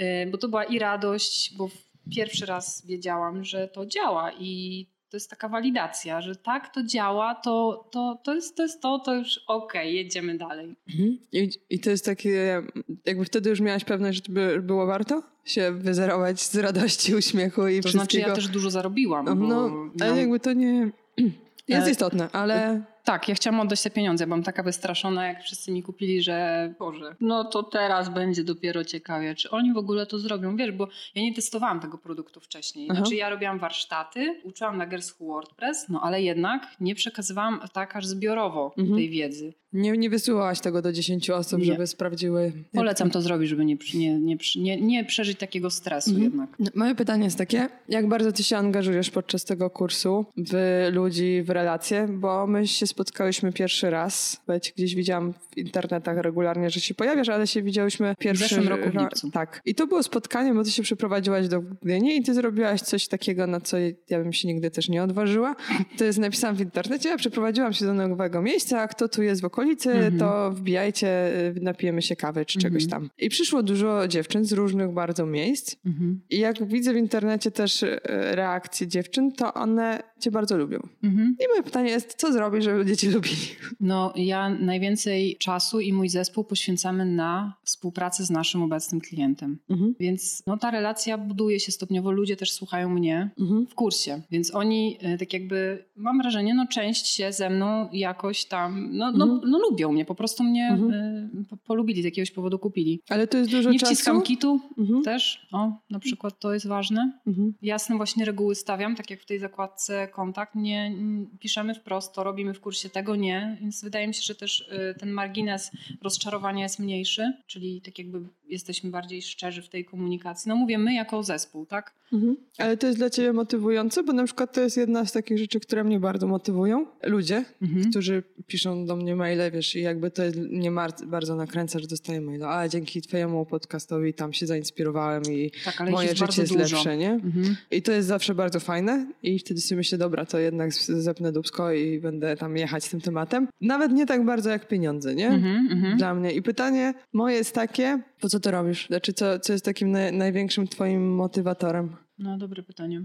Y, bo to była i radość, bo pierwszy raz wiedziałam, że to działa i to jest taka walidacja, że tak, to działa, to, to, to, jest, to jest to, to już okej, okay, jedziemy dalej. Mhm. I, I to jest takie, jakby wtedy już miałaś pewność, że by było warto się wyzerować z radości, uśmiechu i to wszystkiego. To znaczy ja też dużo zarobiłam. No, no ale jakby to nie... Jest istotne, ale tak, ja chciałam oddać te pieniądze. Byłam taka wystraszona, jak wszyscy mi kupili, że Boże, no to teraz będzie dopiero ciekawie, czy oni w ogóle to zrobią. Wiesz, bo ja nie testowałam tego produktu wcześniej. Aha. Znaczy ja robiłam warsztaty, uczyłam na Gerschu WordPress, no ale jednak nie przekazywałam tak aż zbiorowo mhm. tej wiedzy. Nie, nie wysyłałaś tego do 10 osób, nie. żeby sprawdziły. Polecam to zrobić, żeby nie, nie, nie, nie, przeżyć takiego stresu mhm. jednak. No, moje pytanie jest takie, jak bardzo ty się angażujesz podczas tego kursu w ludzi, w relacje, bo my się spotkałyśmy pierwszy raz. Być gdzieś widziałam w internetach regularnie, że się pojawiasz, ale się widziałyśmy pierwszy W zeszłym roku w lipcu. Tak. I to było spotkanie, bo ty się przeprowadziłaś do Gdyni i ty zrobiłaś coś takiego, na co ja bym się nigdy też nie odważyła. To jest napisane w internecie, ja przeprowadziłam się do nowego miejsca, a kto tu jest w okolicy, mm -hmm. to wbijajcie, y, napijemy się kawy czy czegoś mm -hmm. tam. I przyszło dużo dziewczyn z różnych bardzo miejsc -hmm. i jak widzę w internecie też y, reakcje dziewczyn, to one cię bardzo lubią. Mhm. I moje pytanie jest, co zrobić, żeby ludzie cię lubili? No ja najwięcej czasu i mój zespół poświęcamy na współpracę z naszym obecnym klientem. Mhm. Więc no, ta relacja buduje się stopniowo. Ludzie też słuchają mnie mhm. w kursie. Więc oni y, tak jakby, mam wrażenie, no część się ze mną jakoś tam, no, no, no lubią mnie, po prostu mnie mhm. y, po, polubili, z jakiegoś powodu kupili. Ale to jest dużo Nie czasu? Nie wciskam kitu mhm. też, o, na przykład to jest ważne. Mhm. Jasne właśnie reguły stawiam, tak jak w tej zakładce kontakt, nie, piszemy wprost, to robimy w kursie, tego nie, więc wydaje mi się, że też y, ten margines rozczarowania jest mniejszy, czyli tak jakby jesteśmy bardziej szczerzy w tej komunikacji. No mówię, my jako zespół, tak? Mhm. Ale to jest dla ciebie motywujące, bo na przykład to jest jedna z takich rzeczy, które mnie bardzo motywują. Ludzie, mhm. którzy piszą do mnie maile, wiesz, i jakby to mnie bardzo nakręca, że dostaję maila, a dzięki twojemu podcastowi tam się zainspirowałem i tak, moje życie jest dużo. lepsze, nie? Mhm. I to jest zawsze bardzo fajne i wtedy sobie myślę, dobra, to jednak zepnę dubsko i będę tam jechać z tym tematem. Nawet nie tak bardzo jak pieniądze, nie? Mhm, mhm. Dla mnie. I pytanie moje jest takie, po co to robisz? Znaczy, co, co jest takim na, największym twoim motywatorem? No, dobre pytanie.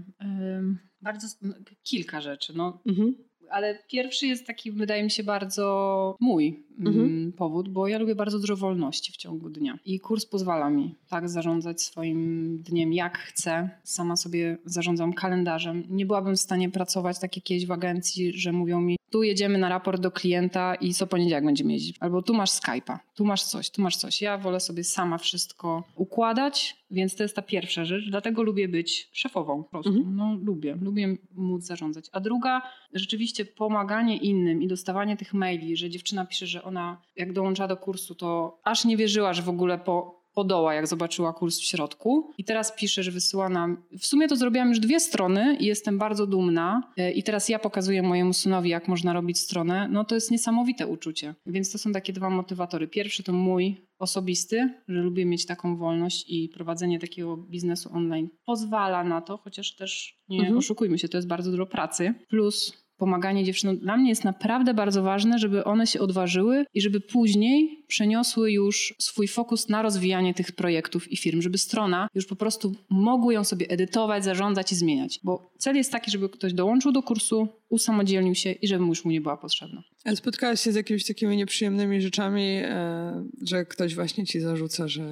Bardzo, no, kilka rzeczy. No. Mhm ale pierwszy jest taki, wydaje mi się, bardzo mój mhm. Mm, powód, bo ja lubię bardzo dużo wolności w ciągu dnia. I kurs pozwala mi tak zarządzać swoim dniem, jak chcę. Sama sobie zarządzam kalendarzem. Nie byłabym w stanie pracować tak jak kiedyś w agencji, że mówią mi, tu jedziemy na raport do klienta i co poniedziałek będziemy jeździć. Albo tu masz Skype'a, tu masz coś, tu masz coś. Ja wolę sobie sama wszystko układać, więc to jest ta pierwsza rzecz. Dlatego lubię być szefową po prostu. Mhm. No lubię, lubię móc zarządzać. A druga, rzeczywiście pomaganie innym i dostawanie tych maili, że dziewczyna pisze, że ona jak dołącza do kursu, to aż nie wierzyła, że w ogóle po podoła, jak zobaczyła kurs w środku. I teraz pisze, że wysyła nam. W sumie to zrobiłam już dwie strony i jestem bardzo dumna. E, I teraz ja pokazuję mojemu synowi, jak można robić stronę. No to jest niesamowite uczucie. Więc to są takie dwa motywatory. Pierwszy to mój osobisty, że lubię mieć taką wolność i prowadzenie takiego biznesu online pozwala na to, chociaż też nie mhm. oszukujmy się, to jest bardzo dużo pracy. Plus pomaganie dziewczynom dla mnie jest naprawdę bardzo ważne, żeby one się odważyły i żeby później przeniosły już swój fokus na rozwijanie tych projektów i firm, żeby strona już po prostu mogły ją sobie edytować, zarządzać i zmieniać. Bo cel jest taki, żeby ktoś dołączył do kursu, usamodzielnił się i żeby już mu nie była potrzebna. Ale spotkałaś się z jakimiś takimi nieprzyjemnymi rzeczami, e, że ktoś właśnie ci zarzuca, że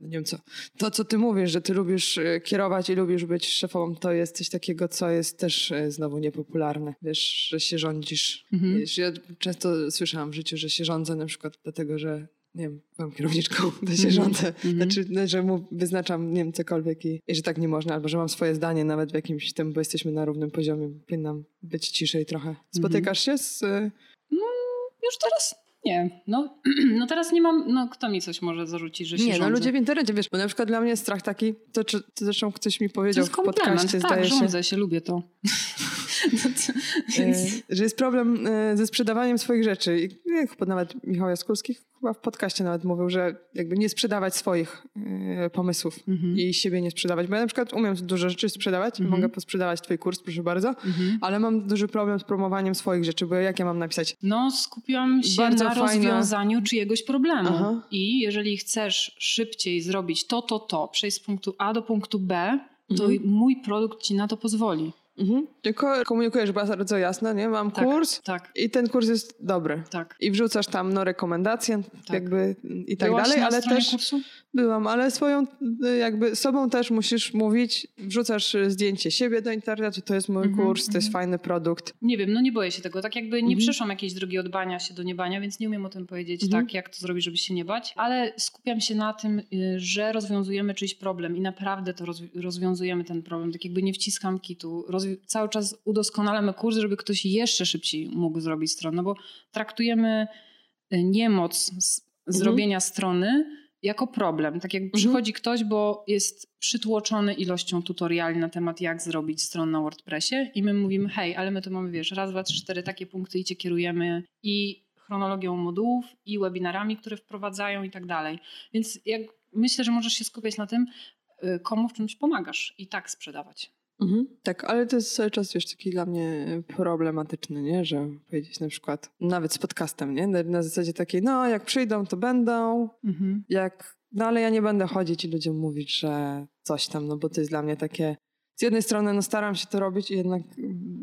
nie wiem co, to co ty mówisz, że ty lubisz e, kierować i lubisz być szefową, to jest coś takiego, co jest też e, znowu niepopularne. Wiesz, że się rządzisz. Mhm. Wiesz, ja często słyszałam w życiu, że się rządzę na przykład dlatego, że nie wiem, byłam kierowniczką, to się mhm. rządzę. Mm-hmm. Znaczy, no, że mu wyznaczam, nie wiem, cokolwiek i, i, że tak nie można, albo że mam swoje zdanie nawet w jakimś tym, bo jesteśmy na równym poziomie, powinnam być ciszej trochę. Mhm. Spotykasz się z... No, już teraz nie, no, no teraz nie mam, no kto mi coś może zarzucić, że się Nie, rządzę. no ludzie w internecie, wiesz, bo na przykład dla mnie strach taki, to, czy, to zresztą ktoś mi powiedział to jest w podcaście, tak, zdaje rządzę się, lubię to. Więc... że jest problem e, ze sprzedawaniem swoich rzeczy. Chyba nawet Michał Jaskulski chyba w podcaście nawet mówił, że jakby nie sprzedawać swoich e, pomysłów mhm. i siebie nie sprzedawać. Bo ja na przykład umiem dużo rzeczy sprzedawać, mhm. mogę posprzedawać twój kurs, proszę bardzo, mhm. ale mam duży problem z promowaniem swoich rzeczy, bo jak ja mam napisać? No skupiłam się Bardzo na fajne... rozwiązaniu czyjegoś problemu Aha. i jeżeli chcesz szybciej zrobić to, to, to, przejść z punktu A do punktu B, to mhm. mój produkt ci na to pozwoli. Mhm. Tylko komunikujesz bardzo jasno, nie? Mam tak, kurs tak. i ten kurs jest dobry. Tak. I wrzucasz tam no, rekomendacje tak. jakby i tak Byłaś dalej, ale też kursu? byłam, ale swoją jakby sobą też musisz mówić, wrzucasz zdjęcie siebie do internetu, to jest mój mhm, kurs, to jest mhm. fajny produkt. Nie wiem, no nie boję się tego. Tak jakby nie mhm. przeszłam jakiejś drogi od bania się do niebania, więc nie umiem o tym powiedzieć tak, jak to zrobić, żeby się nie bać, ale skupiam się na tym, y, że rozwiązujemy czyjś problem i naprawdę to rozwiązujemy ten problem. Tak jakby nie wciskam kitu. Roz cały czas udoskonalamy kurs, żeby ktoś jeszcze szybciej mógł zrobić stronę, no bo traktujemy y, niemoc zrobienia mhm. strony jako problem. Tak jak mhm. przychodzi ktoś, bo jest przytłoczony ilością tutoriali na temat, jak zrobić stronę na WordPressie i my mówimy, hej, ale my tu mamy, wiesz, raz, dwa, trzy, cztery takie punkty i cię kierujemy i chronologią modułów i webinarami, które wprowadzają i tak dalej. Więc jak myślę, że możesz się skupiać na tym, y, komu w czymś pomagasz i tak sprzedawać. Mhm, tak, ale to jest cały czas wiesz, taki dla mnie problematyczny, nie? że powiedzieć na przykład, nawet z podcastem, nie? Na, zasadzie takiej, no jak przyjdą, to będą, mhm. jak, no ale ja nie będę chodzić i ludziom mówić, że coś tam, no bo to jest dla mnie takie, z jednej strony no staram się to robić i jednak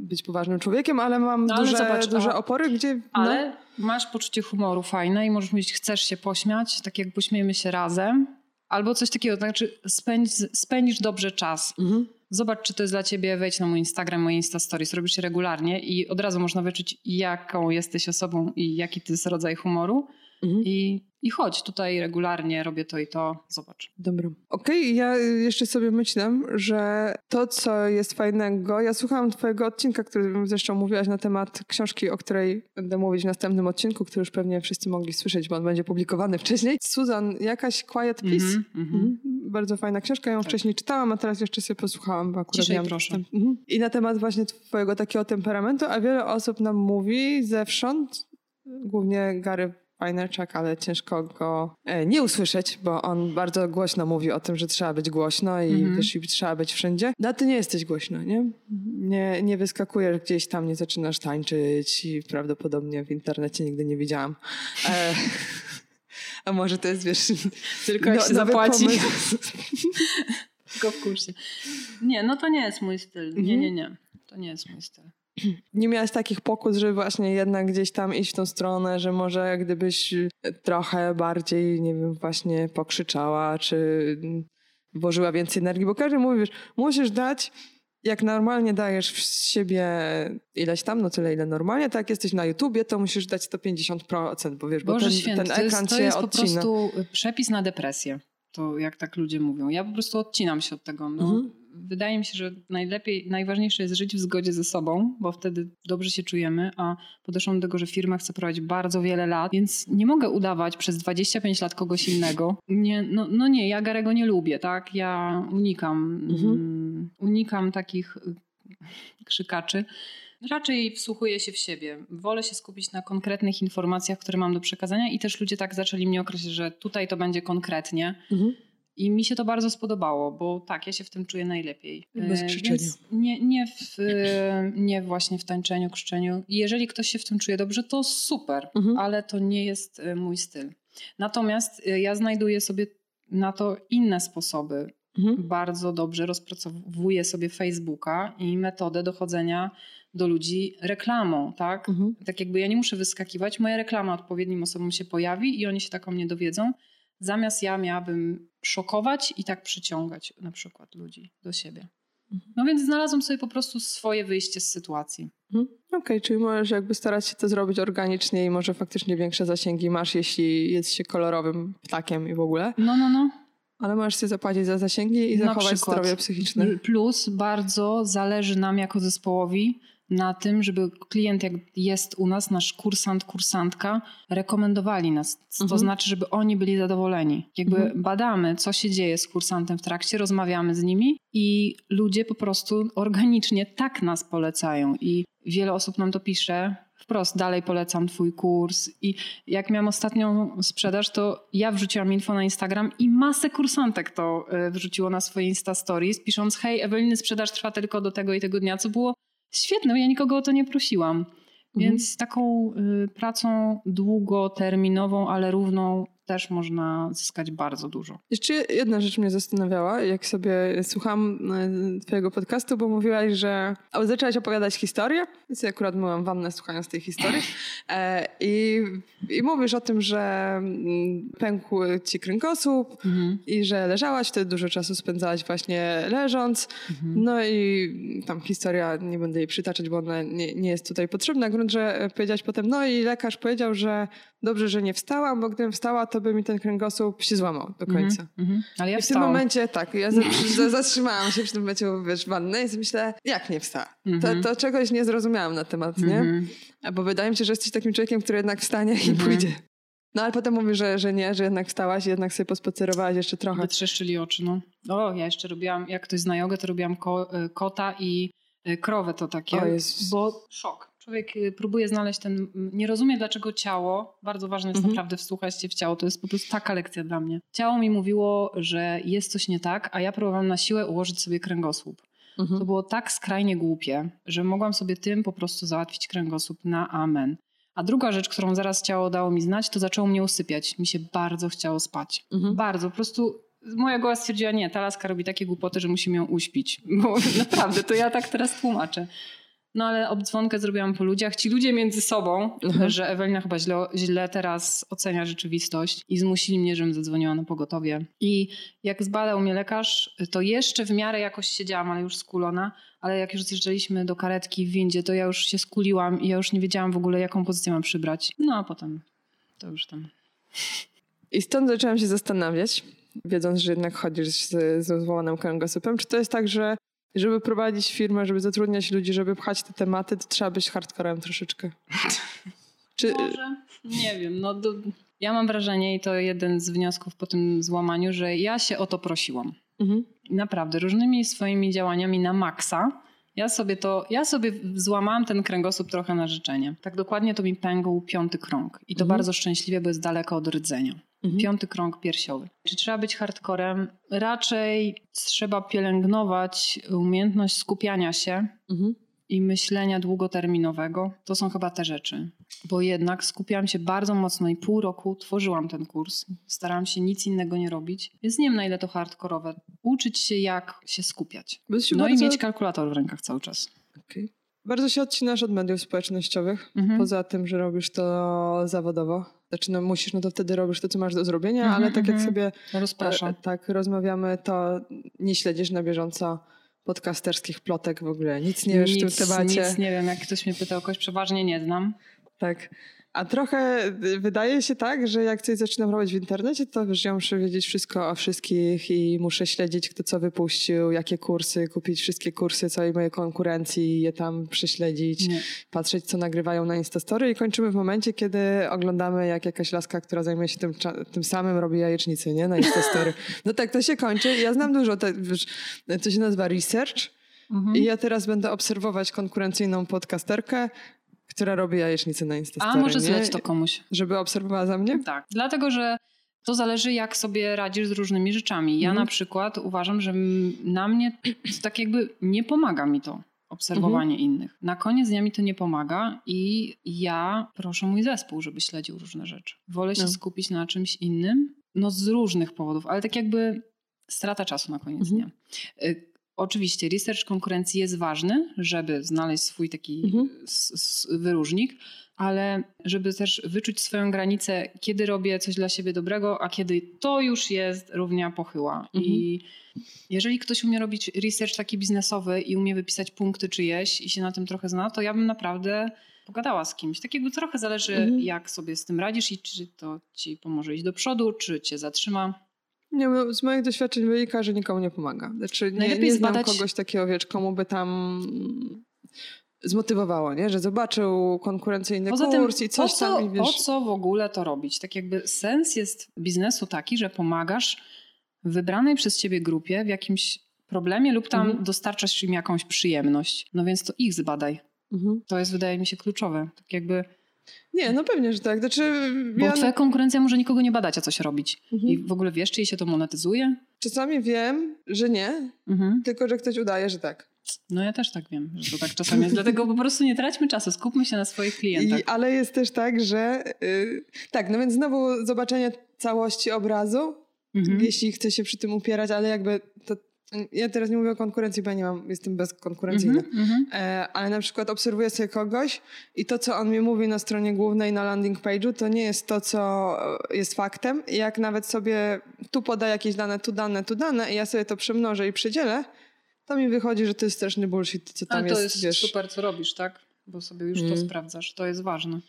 być poważnym człowiekiem, ale mam no, ale duże, zobacz, duże opory, gdzie... No... Ale masz poczucie humoru fajne i możesz mówić, chcesz się pośmiać, tak jak pośmiejemy się razem, albo coś takiego, to znaczy spędź, spędzisz dobrze czas. Mhm zobacz, czy to jest dla ciebie, wejdź na mój Instagram, moje Insta Stories, robisz regularnie i od razu można wyczuć, jaką jesteś osobą i jaki to jest rodzaj humoru. Mhm. I, I chodź tutaj regularnie, robię to i to, zobacz. Dobra. Okej, okay, ja jeszcze sobie myślę, że to, co jest fajnego, ja słuchałam twojego odcinka, który zresztą mówiłaś na temat książki, o której będę mówić w następnym odcinku, który już pewnie wszyscy mogli słyszeć, bo on będzie publikowany wcześniej. Susan, jakaś Quiet Peace. Mm -hmm, mm -hmm. Bardzo fajna książka, ją tak. wcześniej czytałam, a teraz jeszcze sobie posłuchałam, bo akurat Ciszej, proszę. Mhm. I na temat właśnie twojego takiego temperamentu, a wiele osób nam mówi zewsząd, głównie Gary Fajnerczak, ale ciężko go e, nie usłyszeć, bo on bardzo głośno mówi o tym, że trzeba być głośno i mm -hmm. i trzeba być wszędzie. No ty nie jesteś głośno, nie? nie? Nie wyskakujesz gdzieś tam, nie zaczynasz tańczyć i prawdopodobnie w internecie nigdy nie widziałam. E, a może to jest, wiesz... Tylko jak no, się zapłaci. Tylko w kursie. Nie, no to nie jest mój styl. Nie, nie, nie. To nie jest mój styl nie miałaś takich pokus, żeby właśnie jednak gdzieś tam iść w tą stronę, że może gdybyś trochę bardziej, nie wiem, właśnie pokrzyczała, czy włożyła więcej energii, bo każdy mówi, wiesz, musisz dać jak normalnie dajesz z siebie ileś tam, no tyle ile normalnie, tak jak jesteś na YouTubie, to musisz dać 150%, bo wiesz, Boże bo ten, święty, ten ekran to jest, to jest po prostu przepis na depresję. To jak tak ludzie mówią. Ja po prostu odcinam się od tego. No. Mhm wydaje mi się, że najlepiej, najważniejsze jest żyć w zgodzie ze sobą, bo wtedy dobrze się czujemy, a podeszłam do tego, że firma chce prowadzić bardzo wiele lat, więc nie mogę udawać przez 25 lat kogoś innego. Nie, no, no nie, ja Garego nie lubię, tak? Ja unikam, mhm. um, unikam takich y, krzykaczy. Raczej wsłuchuję się w siebie. Wolę się skupić na konkretnych informacjach, które mam do przekazania i też ludzie tak zaczęli mnie określać, że tutaj to będzie konkretnie. Mhm i mi się to bardzo spodobało, bo tak, ja się w tym czuję najlepiej. Bez e, krzyczenia. nie, nie, w, e, nie właśnie w tańczeniu, krzyczeniu. Jeżeli ktoś się w tym czuje dobrze, to super, mhm. ale to nie jest e, mój styl. Natomiast ja znajduję sobie na to inne sposoby. Mhm. Bardzo dobrze rozpracowuję sobie Facebooka i metodę dochodzenia do ludzi reklamą, tak? Mhm. Tak jakby ja nie muszę wyskakiwać, moja reklama odpowiednim osobom się pojawi i oni się tak o mnie dowiedzą zamiast ja miałabym szokować i tak przyciągać na przykład ludzi do siebie. Mhm. No więc znalazłam sobie po prostu swoje wyjście z sytuacji. Mhm. Okej, okay, czyli możesz jakby starać się to zrobić organicznie i może faktycznie większe zasięgi masz, jeśli jest się kolorowym ptakiem i w ogóle. No, no, no. Ale możesz się zapłacić za zasięgi i zachować zdrowie psychiczne. Plus bardzo zależy nam jako zespołowi na tym, żeby klient, jak jest u nas, nasz kursant, kursantka, rekomendowali nas. To mhm. znaczy, żeby oni byli zadowoleni. Jakby mhm. badamy, co się dzieje z kursantem w trakcie, rozmawiamy z nimi i ludzie po prostu organicznie tak nas polecają. I wiele osób nam to pisze, wprost dalej polecam twój kurs i jak miałam ostatnią sprzedaż, to ja wrzuciłam info na Instagram i masę kursantek to e, wrzuciło na swoje Insta Stories, pisząc hej Eweliny, sprzedaż trwa tylko do tego i tego dnia, co było świetne, ja nikogo o to nie prosiłam. Mhm. Więc taką y, pracą długoterminową, ale równą też można zyskać bardzo dużo. Jeszcze jedna rzecz mnie zastanawiała, jak sobie słucham e, twojego podcastu, bo mówiłaś, że zaczęłaś opowiadać historię, więc ja akurat myłam wannę słuchając tej historii e, i, i mówisz o tym, że mm, pękł ci kręgosłup mhm. i że leżałaś, wtedy dużo czasu spędzałaś właśnie leżąc. Mhm. No i tam historia, nie będę jej przytaczać, bo ona nie, nie jest tutaj potrzebna. Grunt, że powiedziałaś potem, no i lekarz powiedział, że dobrze, że nie wstałam, bo gdybym wstała, to by mi ten kręgosłup się złamał do mhm, końca. Mm -hmm. Ale ja I w tym momencie, tak, ja zatrzymałam się w tym momencie, wiesz, wanny i myślę, jak nie wstała? Mm -hmm. to, to, czegoś nie zrozumiałam na temat, nie? Mm -hmm. Bo wydaje mi się, że jesteś takim człowiekiem, który jednak wstanie i mhm. pójdzie. No ale potem mówi, że, że nie, że jednak wstałaś i jednak sobie pospacerowałaś jeszcze trochę. Wytrzeszczyli oczy, no. O, ja jeszcze robiłam, jak ktoś zna jogę, to robiłam ko y, kota i y, krowę to takie. O, jest... Bo szok człowiek y, próbuje znaleźć ten, nie rozumie dlaczego ciało, bardzo ważne jest mhm. naprawdę wsłuchać się w ciało, to jest po prostu taka lekcja dla mnie. Ciało mi mówiło, że jest coś nie tak, a ja próbowałam na siłę ułożyć sobie kręgosłup. Mhm. To było tak skrajnie głupie, że mogłam sobie tym po prostu załatwić kręgosłup na amen. A druga rzecz, którą zaraz ciało dało mi znać, to zaczęło mnie usypiać. Mi się bardzo chciało spać. Mhm. Bardzo. Po prostu moja głowa stwierdziła, nie, ta laska robi takie głupoty, że musimy ją uśpić. Bo naprawdę, to ja tak teraz tłumaczę. No ale obdzwonkę zrobiłam po ludziach. Ci ludzie między sobą, Mhm. że Ewelina chyba źle, źle teraz ocenia rzeczywistość i zmusili mnie, żebym zadzwoniła na pogotowie. I jak zbadał mnie lekarz, to jeszcze w miarę jakoś siedziałam, ale już skulona. Ale jak już zjeżdżaliśmy do karetki w windzie, to ja już się skuliłam i ja już nie wiedziałam w ogóle, jaką pozycję mam przybrać. No a potem to już tam. I stąd zaczęłam się zastanawiać, wiedząc, że jednak chodzisz z, ze złamanym kręgosłupem, czy to jest tak, że żeby prowadzić firmę, żeby zatrudniać ludzi, żeby pchać te tematy, to trzeba być hardcorem troszeczkę. Czy, Może? Nie wiem. No, do, ja mam wrażenie, i to jeden z wniosków po tym złamaniu, że ja się o to prosiłam. mhm. Naprawdę, różnymi swoimi działaniami na maksa. Ja sobie to, ja sobie złamałam ten kręgosłup trochę na życzenie. Tak dokładnie to mi pękł piąty krąg. I to Mhm. bardzo szczęśliwie, bo jest daleko od rdzenia. Mhm. Piąty krąg piersiowy. Czy trzeba być hardcorem? Raczej trzeba pielęgnować umiejętność skupiania się Mhm. i myślenia długoterminowego. To są chyba te rzeczy. Bo jednak skupiałam się bardzo mocno i pół roku tworzyłam ten kurs. Starałam się nic innego nie robić. Więc nie wiem na ile to hardkorowe. Uczyć się jak się skupiać. Się No bardzo, i mieć kalkulator w rękach cały czas. Okej. bardzo się odcinasz od mediów społecznościowych, Mhm. poza tym, że robisz to zawodowo. Znaczy, no musisz, no to wtedy robisz to, co masz do zrobienia, Mhm, ale tak jak mhm. sobie Rozpraszam. e, tak rozmawiamy, to nie śledzisz na bieżąco podcasterskich plotek w ogóle. Nic nie wiesz nic, w tym temacie. Nic nie wiem. Jak ktoś mnie pytał, kogoś przeważnie nie znam. Tak. A trochę y, wydaje się tak, że jak coś zaczynam robić w internecie, to wiesz, ja muszę wiedzieć wszystko o wszystkich i muszę śledzić, kto co wypuścił, jakie kursy, kupić wszystkie kursy całej mojej konkurencji, je tam prześledzić, Nie. patrzeć, co nagrywają na Instastory i kończymy w momencie, kiedy oglądamy, jak jakaś laska, która zajmuje się tym, tym samym, robi jajecznicę, nie? Na Instastory. No tak to się kończy. Ja znam dużo, te, wiesz, to się nazywa research Mhm. i ja teraz będę obserwować konkurencyjną podcasterkę, która robi jajecznicę na Instastory. A może zleć to komuś. Żeby obserwowała za mnie? Tak, dlatego że to zależy, jak sobie radzisz z różnymi rzeczami. Ja Mhm. na przykład uważam, że na mnie tak jakby nie pomaga mi to obserwowanie Mhm. innych. Na koniec dnia mi to nie pomaga i ja proszę mój zespół, żeby śledził różne rzeczy. Wolę się No. skupić na czymś innym, no z różnych powodów, ale tak jakby strata czasu na koniec Mhm. dnia. Oczywiście research konkurencji jest ważny, żeby znaleźć swój taki Mhm. s- s- wyróżnik, ale żeby też wyczuć swoją granicę, kiedy robię coś dla siebie dobrego, a kiedy to już jest równia pochyła. I jeżeli ktoś umie robić research taki biznesowy i umie wypisać punkty czyjeś i się na tym trochę zna, to ja bym naprawdę pogadała z kimś. Tak jakby trochę zależy, Mhm. jak sobie z tym radzisz i czy to ci pomoże iść do przodu, czy cię zatrzyma. Nie, no, z moich doświadczeń wynika, że nikomu nie pomaga. Znaczy, nie, Najlepiej nie znam zbadać- kogoś takiego, wiesz, komu by tam zmotywowało, nie? Że zobaczył konkurencyjny Poza tym, kurs i coś co, tam i wiesz... po co w ogóle to robić? Tak jakby sens jest biznesu taki, że pomagasz wybranej przez ciebie grupie w jakimś problemie lub tam Mhm. dostarczasz im jakąś przyjemność. No więc to ich zbadaj. Mhm. To jest, wydaje mi się, kluczowe. Tak jakby, Nie, no pewnie, że tak. Znaczy, bo ja twoja konkurencja może nikogo nie badać, a coś robić. Mhm. I w ogóle wiesz, czy jej się to monetyzuje? czasami wiem, że nie, Mhm. tylko że ktoś udaje, że tak. No ja też tak wiem, że to tak czasami jest. Dlatego po prostu nie traćmy czasu, skupmy się na swoich klientach. I, ale jest też tak, że... y, tak, no więc znowu zobaczenie całości obrazu, Mhm. jeśli chce się przy tym upierać, ale jakby to... Ja teraz nie mówię o konkurencji, bo ja nie mam, jestem bezkonkurencyjna. Mhm. E, ale na przykład obserwuję sobie kogoś i to, co on mi mówi na stronie głównej, na landing page'u, to nie jest to, co e, jest faktem. I jak nawet sobie tu poda jakieś dane, tu dane, tu dane i ja sobie to przemnożę i przydzielę, to mi wychodzi, że to jest straszny bullshit, co tam Ale to jest, jest wiesz. super, co robisz, tak? Bo sobie już to Mm. sprawdzasz. To jest ważne.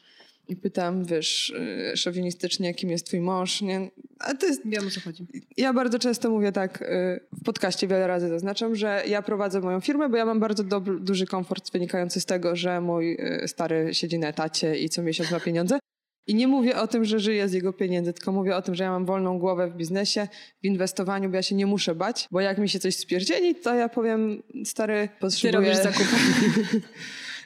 I pytam, wiesz, e, szowinistycznie, kim jest twój mąż, nie? A to jest, Wiem o co chodzi. ja bardzo często mówię tak, y, w podcaście wiele razy zaznaczam, że ja prowadzę moją firmę, bo ja mam bardzo dob- duży komfort wynikający z tego, że mój y, stary siedzi na etacie i co miesiąc ma pieniądze. I nie mówię o tym, że żyję z jego pieniędzy, tylko mówię o tym, że ja mam wolną głowę w biznesie, w inwestowaniu, bo ja się nie muszę bać, bo jak mi się coś spierdzieli, to ja powiem, stary, potrzebuję... robisz zakupy.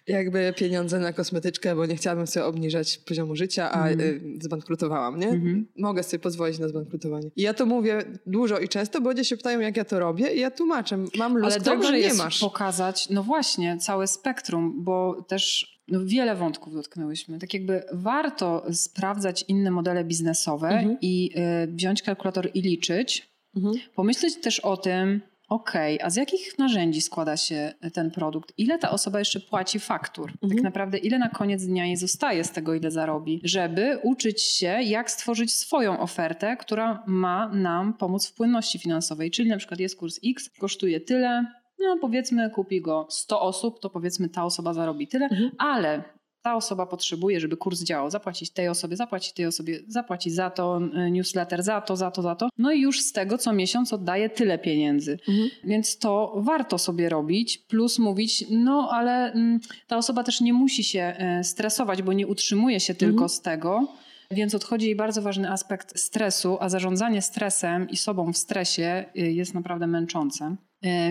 jakby pieniądze na kosmetyczkę, bo nie chciałabym sobie obniżać poziomu życia, a y, zbankrutowałam, nie? Mhm. Mogę sobie pozwolić na zbankrutowanie. I ja to mówię dużo i często, bo ludzie się pytają, jak ja to robię i ja tłumaczę. Mam luz, Ale dobrze nie jest masz. pokazać, no właśnie, całe spektrum, bo też no, wiele wątków dotknęłyśmy. Tak jakby warto sprawdzać inne modele biznesowe Mhm. i y, wziąć kalkulator i liczyć. Mhm. Pomyśleć też o tym, okej, okay, a z jakich narzędzi składa się ten produkt? Ile ta osoba jeszcze płaci faktur? Tak mhm. Tak naprawdę ile na koniec dnia jej zostaje z tego, ile zarobi? Żeby uczyć się, jak stworzyć swoją ofertę, która ma nam pomóc w płynności finansowej. Czyli na przykład jest kurs X, kosztuje tyle, no powiedzmy kupi go 100 osób, to powiedzmy ta osoba zarobi tyle, mhm. ale ta osoba potrzebuje, żeby kurs działał, zapłacić tej osobie, zapłacić tej osobie, zapłacić za to y, newsletter, za to, za to, za to. No i już z tego co miesiąc oddaje tyle pieniędzy. Mhm. Więc to warto sobie robić, plus mówić, no ale mm, ta osoba też nie musi się y, stresować, bo nie utrzymuje się tylko mhm. z tego. Więc odchodzi jej bardzo ważny aspekt stresu, a zarządzanie stresem i sobą w stresie y, jest naprawdę męczące.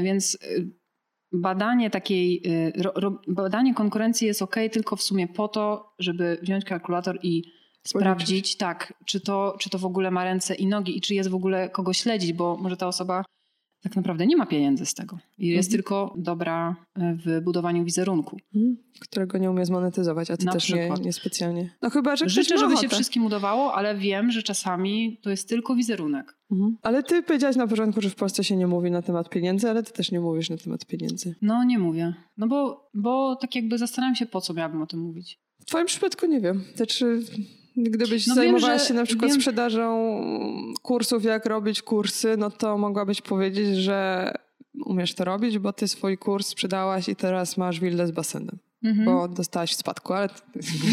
Więc badanie takiej, y, ro, badanie konkurencji jest ok tylko w sumie po to, żeby wziąć kalkulator i sprawdzić, tak, czy to, czy to w ogóle ma ręce i nogi i czy jest w ogóle kogo śledzić, bo może ta osoba tak naprawdę nie ma pieniędzy z tego. I jest mhm. tylko dobra e, w budowaniu wizerunku. Mhm. Którego nie umie zmonetyzować, a ty Na też nie, nie, specjalnie. No chyba, że Życzę, żeby się wszystkim udawało, ale wiem, że czasami to jest tylko wizerunek. Mhm. Ale ty powiedziałaś na początku, że w Polsce się nie mówi na temat pieniędzy, ale ty też nie mówisz na temat pieniędzy. No nie mówię. No bo, bo tak jakby zastanawiam się, po co miałabym o tym mówić. W twoim przypadku nie wiem. Znaczy Gdybyś no zajmowała wiem, się na przykład wiem. sprzedażą kursów, jak robić kursy, no to mogłabyś powiedzieć, że umiesz to robić, bo ty swój kurs sprzedałaś i teraz masz willę z basenem. Mhm. Bo dostałaś w spadku, ale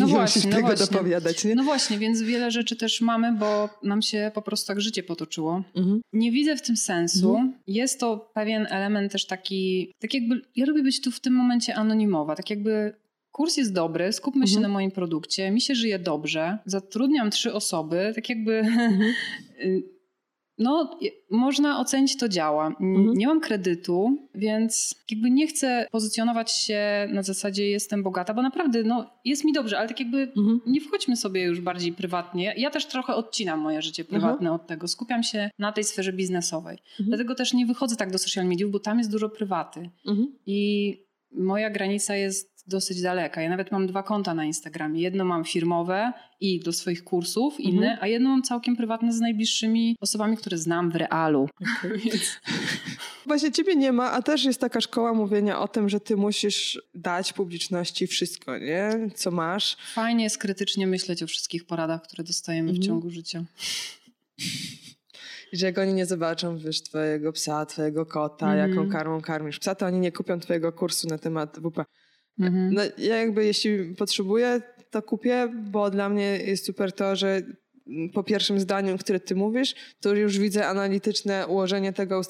no nie właśnie, musisz no tego właśnie. dopowiadać. Nie? No właśnie, więc wiele rzeczy też mamy, bo nam się po prostu tak życie potoczyło. Mhm. Nie widzę w tym sensu. Mhm. Jest to pewien element też taki, tak jakby, ja lubię być tu w tym momencie anonimowa, tak jakby kurs jest dobry, skupmy mhm. się na moim produkcie, mi się żyje dobrze, zatrudniam trzy osoby, tak jakby mhm. Y, no, można ocenić to działa. Mhm. Nie mam kredytu, więc jakby nie chcę pozycjonować się na zasadzie jestem bogata, bo naprawdę no, jest mi dobrze, ale tak jakby mhm. nie wchodźmy sobie już bardziej prywatnie. Ja też trochę odcinam moje życie prywatne mhm. od tego. Skupiam się na tej sferze biznesowej. Mhm. Dlatego też nie wychodzę tak do social mediów, bo tam jest dużo prywaty. Mhm. I moja granica jest dosyć daleka. Ja nawet mam dwa konta na Instagramie. Jedno mam firmowe i do swoich kursów inne, mhm. a jedno mam całkiem prywatne z najbliższymi osobami, które znam w realu. Okay. Właśnie ciebie nie ma, a też jest taka szkoła mówienia o tym, że ty musisz dać publiczności wszystko, nie? Co masz. Fajnie jest krytycznie myśleć o wszystkich poradach, które dostajemy mhm. w ciągu życia. że jak oni nie zobaczą, wiesz, twojego psa, twojego kota, mm. jaką karmą karmisz psa, to oni nie kupią twojego kursu na temat WP. Mhm. No, ja jakby jeśli potrzebuję, to kupię, bo dla mnie jest super to, że po pierwszym zdaniu, które ty mówisz, to już widzę analityczne ułożenie tego,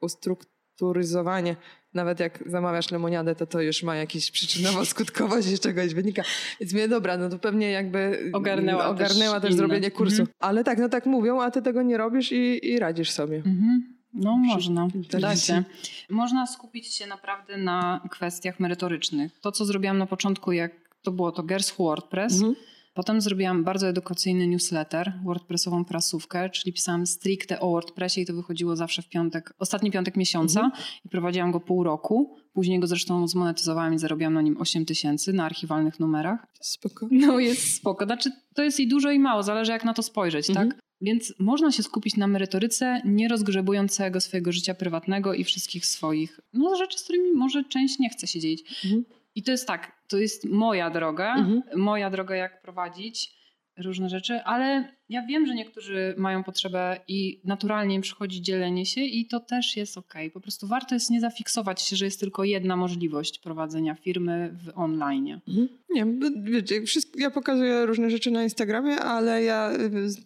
ustrukturyzowanie. Nawet jak zamawiasz lemoniadę, to to już ma jakieś przyczynowo-skutkowość z czegoś wynika. Więc mnie dobra, no to pewnie jakby ogarnęła, ogarnęła też, też zrobienie kursu. Mhm. Ale tak, no tak mówią, a ty tego nie robisz i, i radzisz sobie. Mhm. No można, da się. Można skupić się naprawdę na kwestiach merytorycznych. To, co zrobiłam na początku, jak to było to Gers WordPress, mhm. Potem zrobiłam bardzo edukacyjny newsletter, WordPressową prasówkę, czyli pisałam stricte o WordPressie i to wychodziło zawsze w piątek, ostatni piątek miesiąca mhm. i prowadziłam go pół roku. Później go zresztą zmonetyzowałam i zarobiłam na nim 8 tysięcy na archiwalnych numerach. Spoko. No jest spoko. Znaczy to jest i dużo i mało, zależy jak na to spojrzeć, tak? mhm. tak? Więc można się skupić na merytoryce, nie rozgrzebując całego swojego życia prywatnego i wszystkich swoich no, rzeczy, z którymi może część nie chce się dzielić. Mhm. I to jest tak, to jest moja droga, mhm. moja droga jak prowadzić różne rzeczy, ale ja wiem, że niektórzy mają potrzebę i naturalnie im przychodzi dzielenie się i to też jest ok. Po prostu warto jest nie zafiksować się, że jest tylko jedna możliwość prowadzenia firmy w online. Mhm. Nie, wiecie, wszystko, ja pokazuję różne rzeczy na Instagramie, ale ja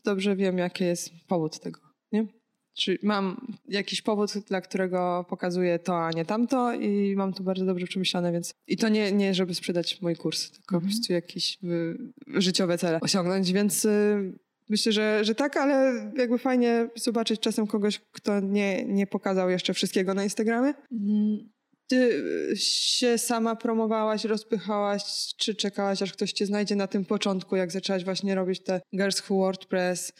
dobrze wiem, jaki jest powód tego. Nie? Czy mam jakiś powód, dla którego pokazuję to, a nie tamto i mam to bardzo dobrze przemyślane, więc i to nie, nie żeby sprzedać mój kurs, tylko mhm. po prostu jakieś y, życiowe cele osiągnąć, więc y, myślę, że, że tak, ale jakby fajnie zobaczyć czasem kogoś, kto nie, nie pokazał jeszcze wszystkiego na Instagramie. Mm, ty y, się sama promowałaś, rozpychałaś, czy czekałaś, aż ktoś cię znajdzie na tym początku, jak zaczęłaś właśnie robić te Girls Who WordPress,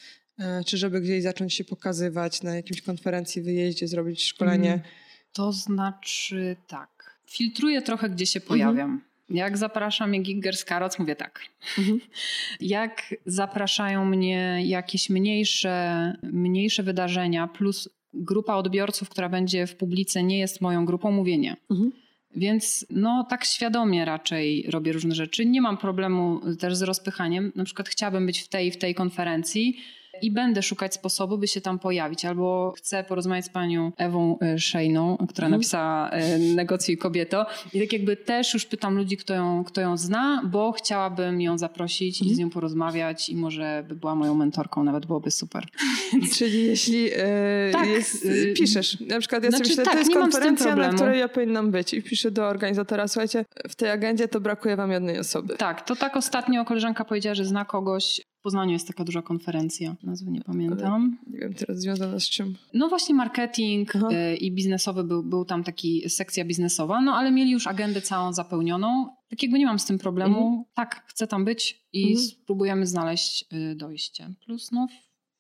czy żeby gdzieś zacząć się pokazywać na jakimś konferencji, wyjeździe, zrobić szkolenie? Mm, to znaczy tak. Filtruję trochę, gdzie się pojawiam. Mhm. Jak zapraszam mnie Giggers Karoc, mówię tak. Mhm. Jak zapraszają mnie jakieś mniejsze, mniejsze wydarzenia, plus grupa odbiorców, która będzie w publice, nie jest moją grupą, mówię nie. Mhm. Więc no tak świadomie raczej robię różne rzeczy. Nie mam problemu też z rozpychaniem. Na przykład chciałabym być w tej w tej konferencji i będę szukać sposobu, by się tam pojawić. Albo chcę porozmawiać z panią Ewą e, Szejną, która mhm. napisała e, Negocjuj kobieto. I tak jakby też już pytam ludzi, kto ją, kto ją zna, bo chciałabym ją zaprosić mhm. i z nią porozmawiać i może by była moją mentorką, nawet byłoby super. Czyli jeśli e, tak, jest, piszesz, na przykład ja znaczy, myślę, tak, to jest konferencja, na której ja powinnam być i piszę do organizatora, słuchajcie, w tej agendzie to brakuje wam jednej osoby. Tak, to tak ostatnio koleżanka powiedziała, że zna kogoś, Poznaniu jest taka duża konferencja, nazwy nie pamiętam. Ale nie wiem teraz związana z czym. No właśnie marketing y, i biznesowy, był, był tam taki sekcja biznesowa, no ale mieli już agendę całą zapełnioną. Tak jakby nie mam z tym problemu. Mhm. Tak, chcę tam być i mhm. spróbujemy znaleźć y, dojście. Plus no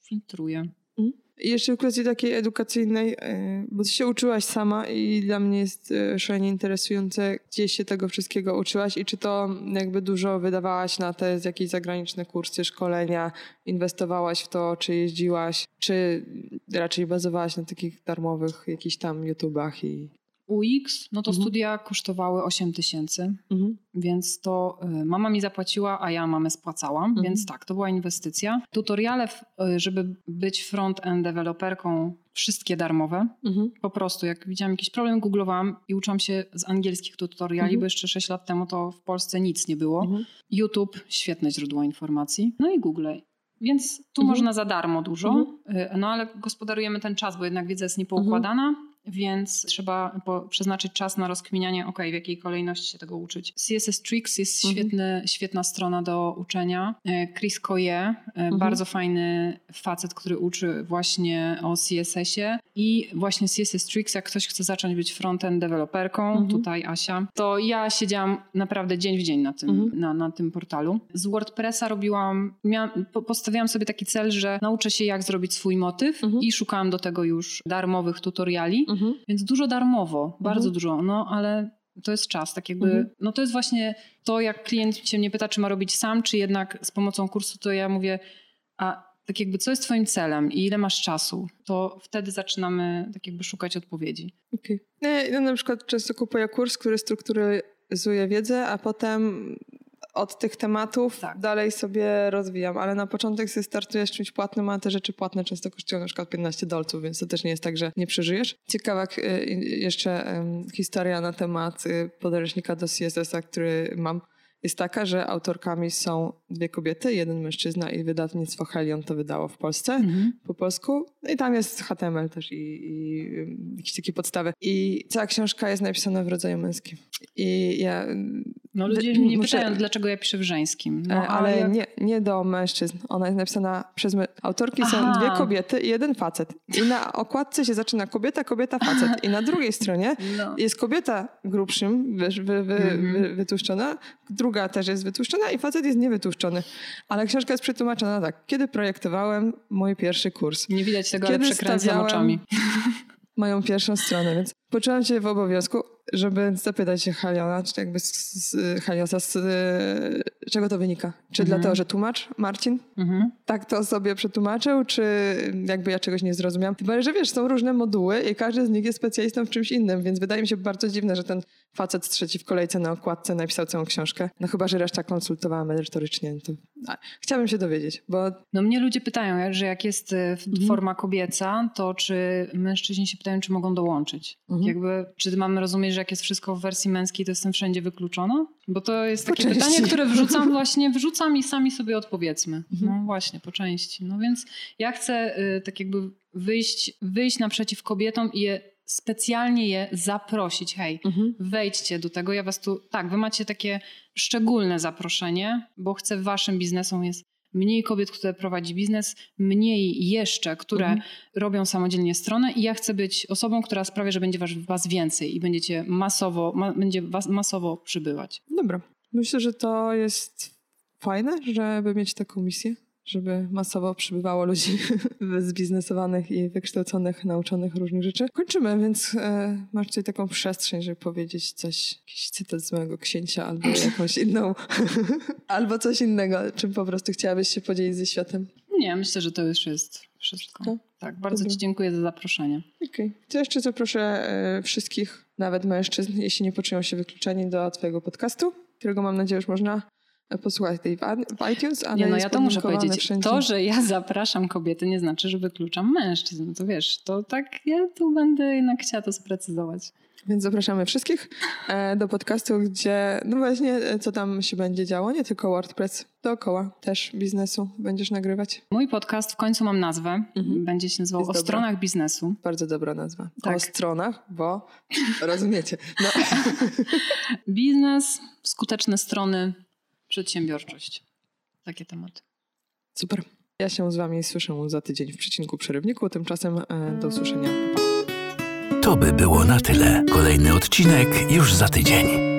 filtruję. Jeszcze w kwestii takiej edukacyjnej, e, bo ty się uczyłaś sama i dla mnie jest e, szalenie interesujące, gdzie się tego wszystkiego uczyłaś i czy to jakby dużo wydawałaś na te jakieś zagraniczne kursy, szkolenia, inwestowałaś w to, czy jeździłaś, czy raczej bazowałaś na takich darmowych jakichś tam YouTubach i UX, no to mhm. studia kosztowały 8 tysięcy, mhm. więc to y, mama mi zapłaciła, a ja mamę spłacałam, mhm. więc tak, to była inwestycja. Tutoriale, y, żeby być front-end deweloperką, wszystkie darmowe. Mhm. Po prostu, jak widziałam jakiś problem, googlowałam i uczyłam się z angielskich tutoriali, mhm. bo jeszcze 6 lat temu to w Polsce nic nie było. Mhm. YouTube, świetne źródło informacji. No i Google. Więc tu można za darmo dużo, y, no ale gospodarujemy ten czas, bo jednak wiedza jest niepoukładana więc trzeba przeznaczyć czas na rozkminianie, ok, w jakiej kolejności się tego uczyć. CSS Tricks jest mhm. świetny, świetna strona do uczenia. E, Chris Coye, e, mhm. bardzo fajny facet, który uczy właśnie o CSS-ie i właśnie CSS Tricks, jak ktoś chce zacząć być frontend deweloperką, mhm. tutaj Asia, to ja siedziałam naprawdę dzień w dzień na tym, mhm. na, na tym portalu. Z WordPressa robiłam, miałam, postawiłam sobie taki cel, że nauczę się jak zrobić swój motyw mhm. i szukałam do tego już darmowych tutoriali Mhm. Więc dużo darmowo, bardzo mhm. dużo, no ale to jest czas, tak jakby, mhm. no to jest właśnie to, jak klient się mnie pyta, czy ma robić sam, czy jednak z pomocą kursu, to ja mówię, a tak jakby co jest twoim celem i ile masz czasu, to wtedy zaczynamy tak jakby szukać odpowiedzi. Okay. Ja na przykład często kupuję kurs, który strukturyzuje wiedzę, a potem od tych tematów tak. dalej sobie rozwijam, ale na początek sobie startujesz czymś płatnym, a te rzeczy płatne często kosztują na przykład 15 dolców, więc to też nie jest tak, że nie przeżyjesz. Ciekawa y, jeszcze historia na temat y, podręcznika do CSS-a, który mam jest taka, że autorkami są dwie kobiety, jeden mężczyzna i wydawnictwo Helion to wydało w Polsce mm-hmm. po polsku. No I tam jest HTML też i, i, jakieś takie podstawy. I cała książka jest napisana w rodzaju męskim. I ja no ludzie mnie muszę... pytają, dlaczego ja piszę w żeńskim. No, e, ale jak... nie, nie do mężczyzn. Ona jest napisana przez... My... Autorki Aha. są dwie kobiety i jeden facet. I na okładce się zaczyna kobieta, kobieta, facet. I na drugiej stronie no. jest kobieta grubszym, wy, wy, wy, mm-hmm. wytłuszczona, druga też jest wytłuszczona i facet jest niewytłuszczony. Ale książka jest przetłumaczona tak. Kiedy projektowałem mój pierwszy kurs? Nie widać tego, Kiedy ale przekręcam oczami. Moją pierwszą stronę, więc poczułam się w obowiązku żeby zapytać się Haliona, czy jakby z, z Haliosa, z, z, czego to wynika? Czy mhm. dlatego, że tłumacz Marcin mhm. tak to sobie przetłumaczył, czy jakby ja czegoś nie zrozumiałam? Tym że wiesz, są różne moduły i każdy z nich jest specjalistą w czymś innym, więc wydaje mi się bardzo dziwne, że ten facet trzeci w kolejce na okładce napisał całą książkę. No chyba, że reszta konsultowała merytorycznie. To... A, chciałabym się dowiedzieć, bo... No mnie ludzie pytają, że jak jest e, mhm. forma kobieca, to czy mężczyźni się pytają, czy mogą dołączyć? Mhm. Jakby, czy mamy rozumieć, że jak jest wszystko w wersji męskiej, to jestem wszędzie wykluczona? Bo to jest takie pytanie, które wrzucam właśnie, wrzucam i sami sobie odpowiedzmy. Mhm. No właśnie, po części. No więc ja chcę y, tak jakby wyjść, wyjść naprzeciw kobietom i je specjalnie je zaprosić. Hej, mhm. wejdźcie do tego. Ja was tu, tak, wy macie takie szczególne zaproszenie, bo chcę waszym biznesom jest mniej kobiet, które prowadzi biznes, mniej jeszcze, które mhm. robią samodzielnie stronę i ja chcę być osobą, która sprawia, że będzie was, was więcej i będziecie masowo, ma, będzie was masowo przybywać. Dobra. Myślę, że to jest fajne, żeby mieć taką misję żeby masowo przybywało ludzi zbiznesowanych i wykształconych, nauczonych różnych rzeczy. Kończymy, więc e, masz tutaj taką przestrzeń, żeby powiedzieć coś, jakiś cytat z mojego księcia albo jakąś inną, albo coś innego, czym po prostu chciałabyś się podzielić ze światem. Nie, myślę, że to już jest wszystko. To? Tak, bardzo Dobra. Ci dziękuję za zaproszenie. Okej. Okay. To jeszcze zaproszę e, wszystkich, nawet mężczyzn, jeśli nie poczują się wykluczeni do Twojego podcastu, którego mam nadzieję już można posłuchać tej w iTunes, ale nie, no ja to muszę powiedzieć. Wszędzie. To, że ja zapraszam kobiety nie znaczy, że wykluczam mężczyzn. To wiesz, to tak ja tu będę jednak chciała to sprecyzować. Więc zapraszamy wszystkich e, do podcastu, gdzie no właśnie e, co tam się będzie działo, nie tylko WordPress, dookoła też biznesu będziesz nagrywać. Mój podcast w końcu mam nazwę, mhm. będzie się nazywał Jest O dobra. stronach biznesu. Bardzo dobra nazwa. Tak. O stronach, bo rozumiecie. No. Biznes, skuteczne strony, przedsiębiorczość. Takie tematy. Super. Ja się z wami słyszę za tydzień w przecinku przerywniku. Tymczasem e, do usłyszenia. To by było na tyle. Kolejny odcinek już za tydzień.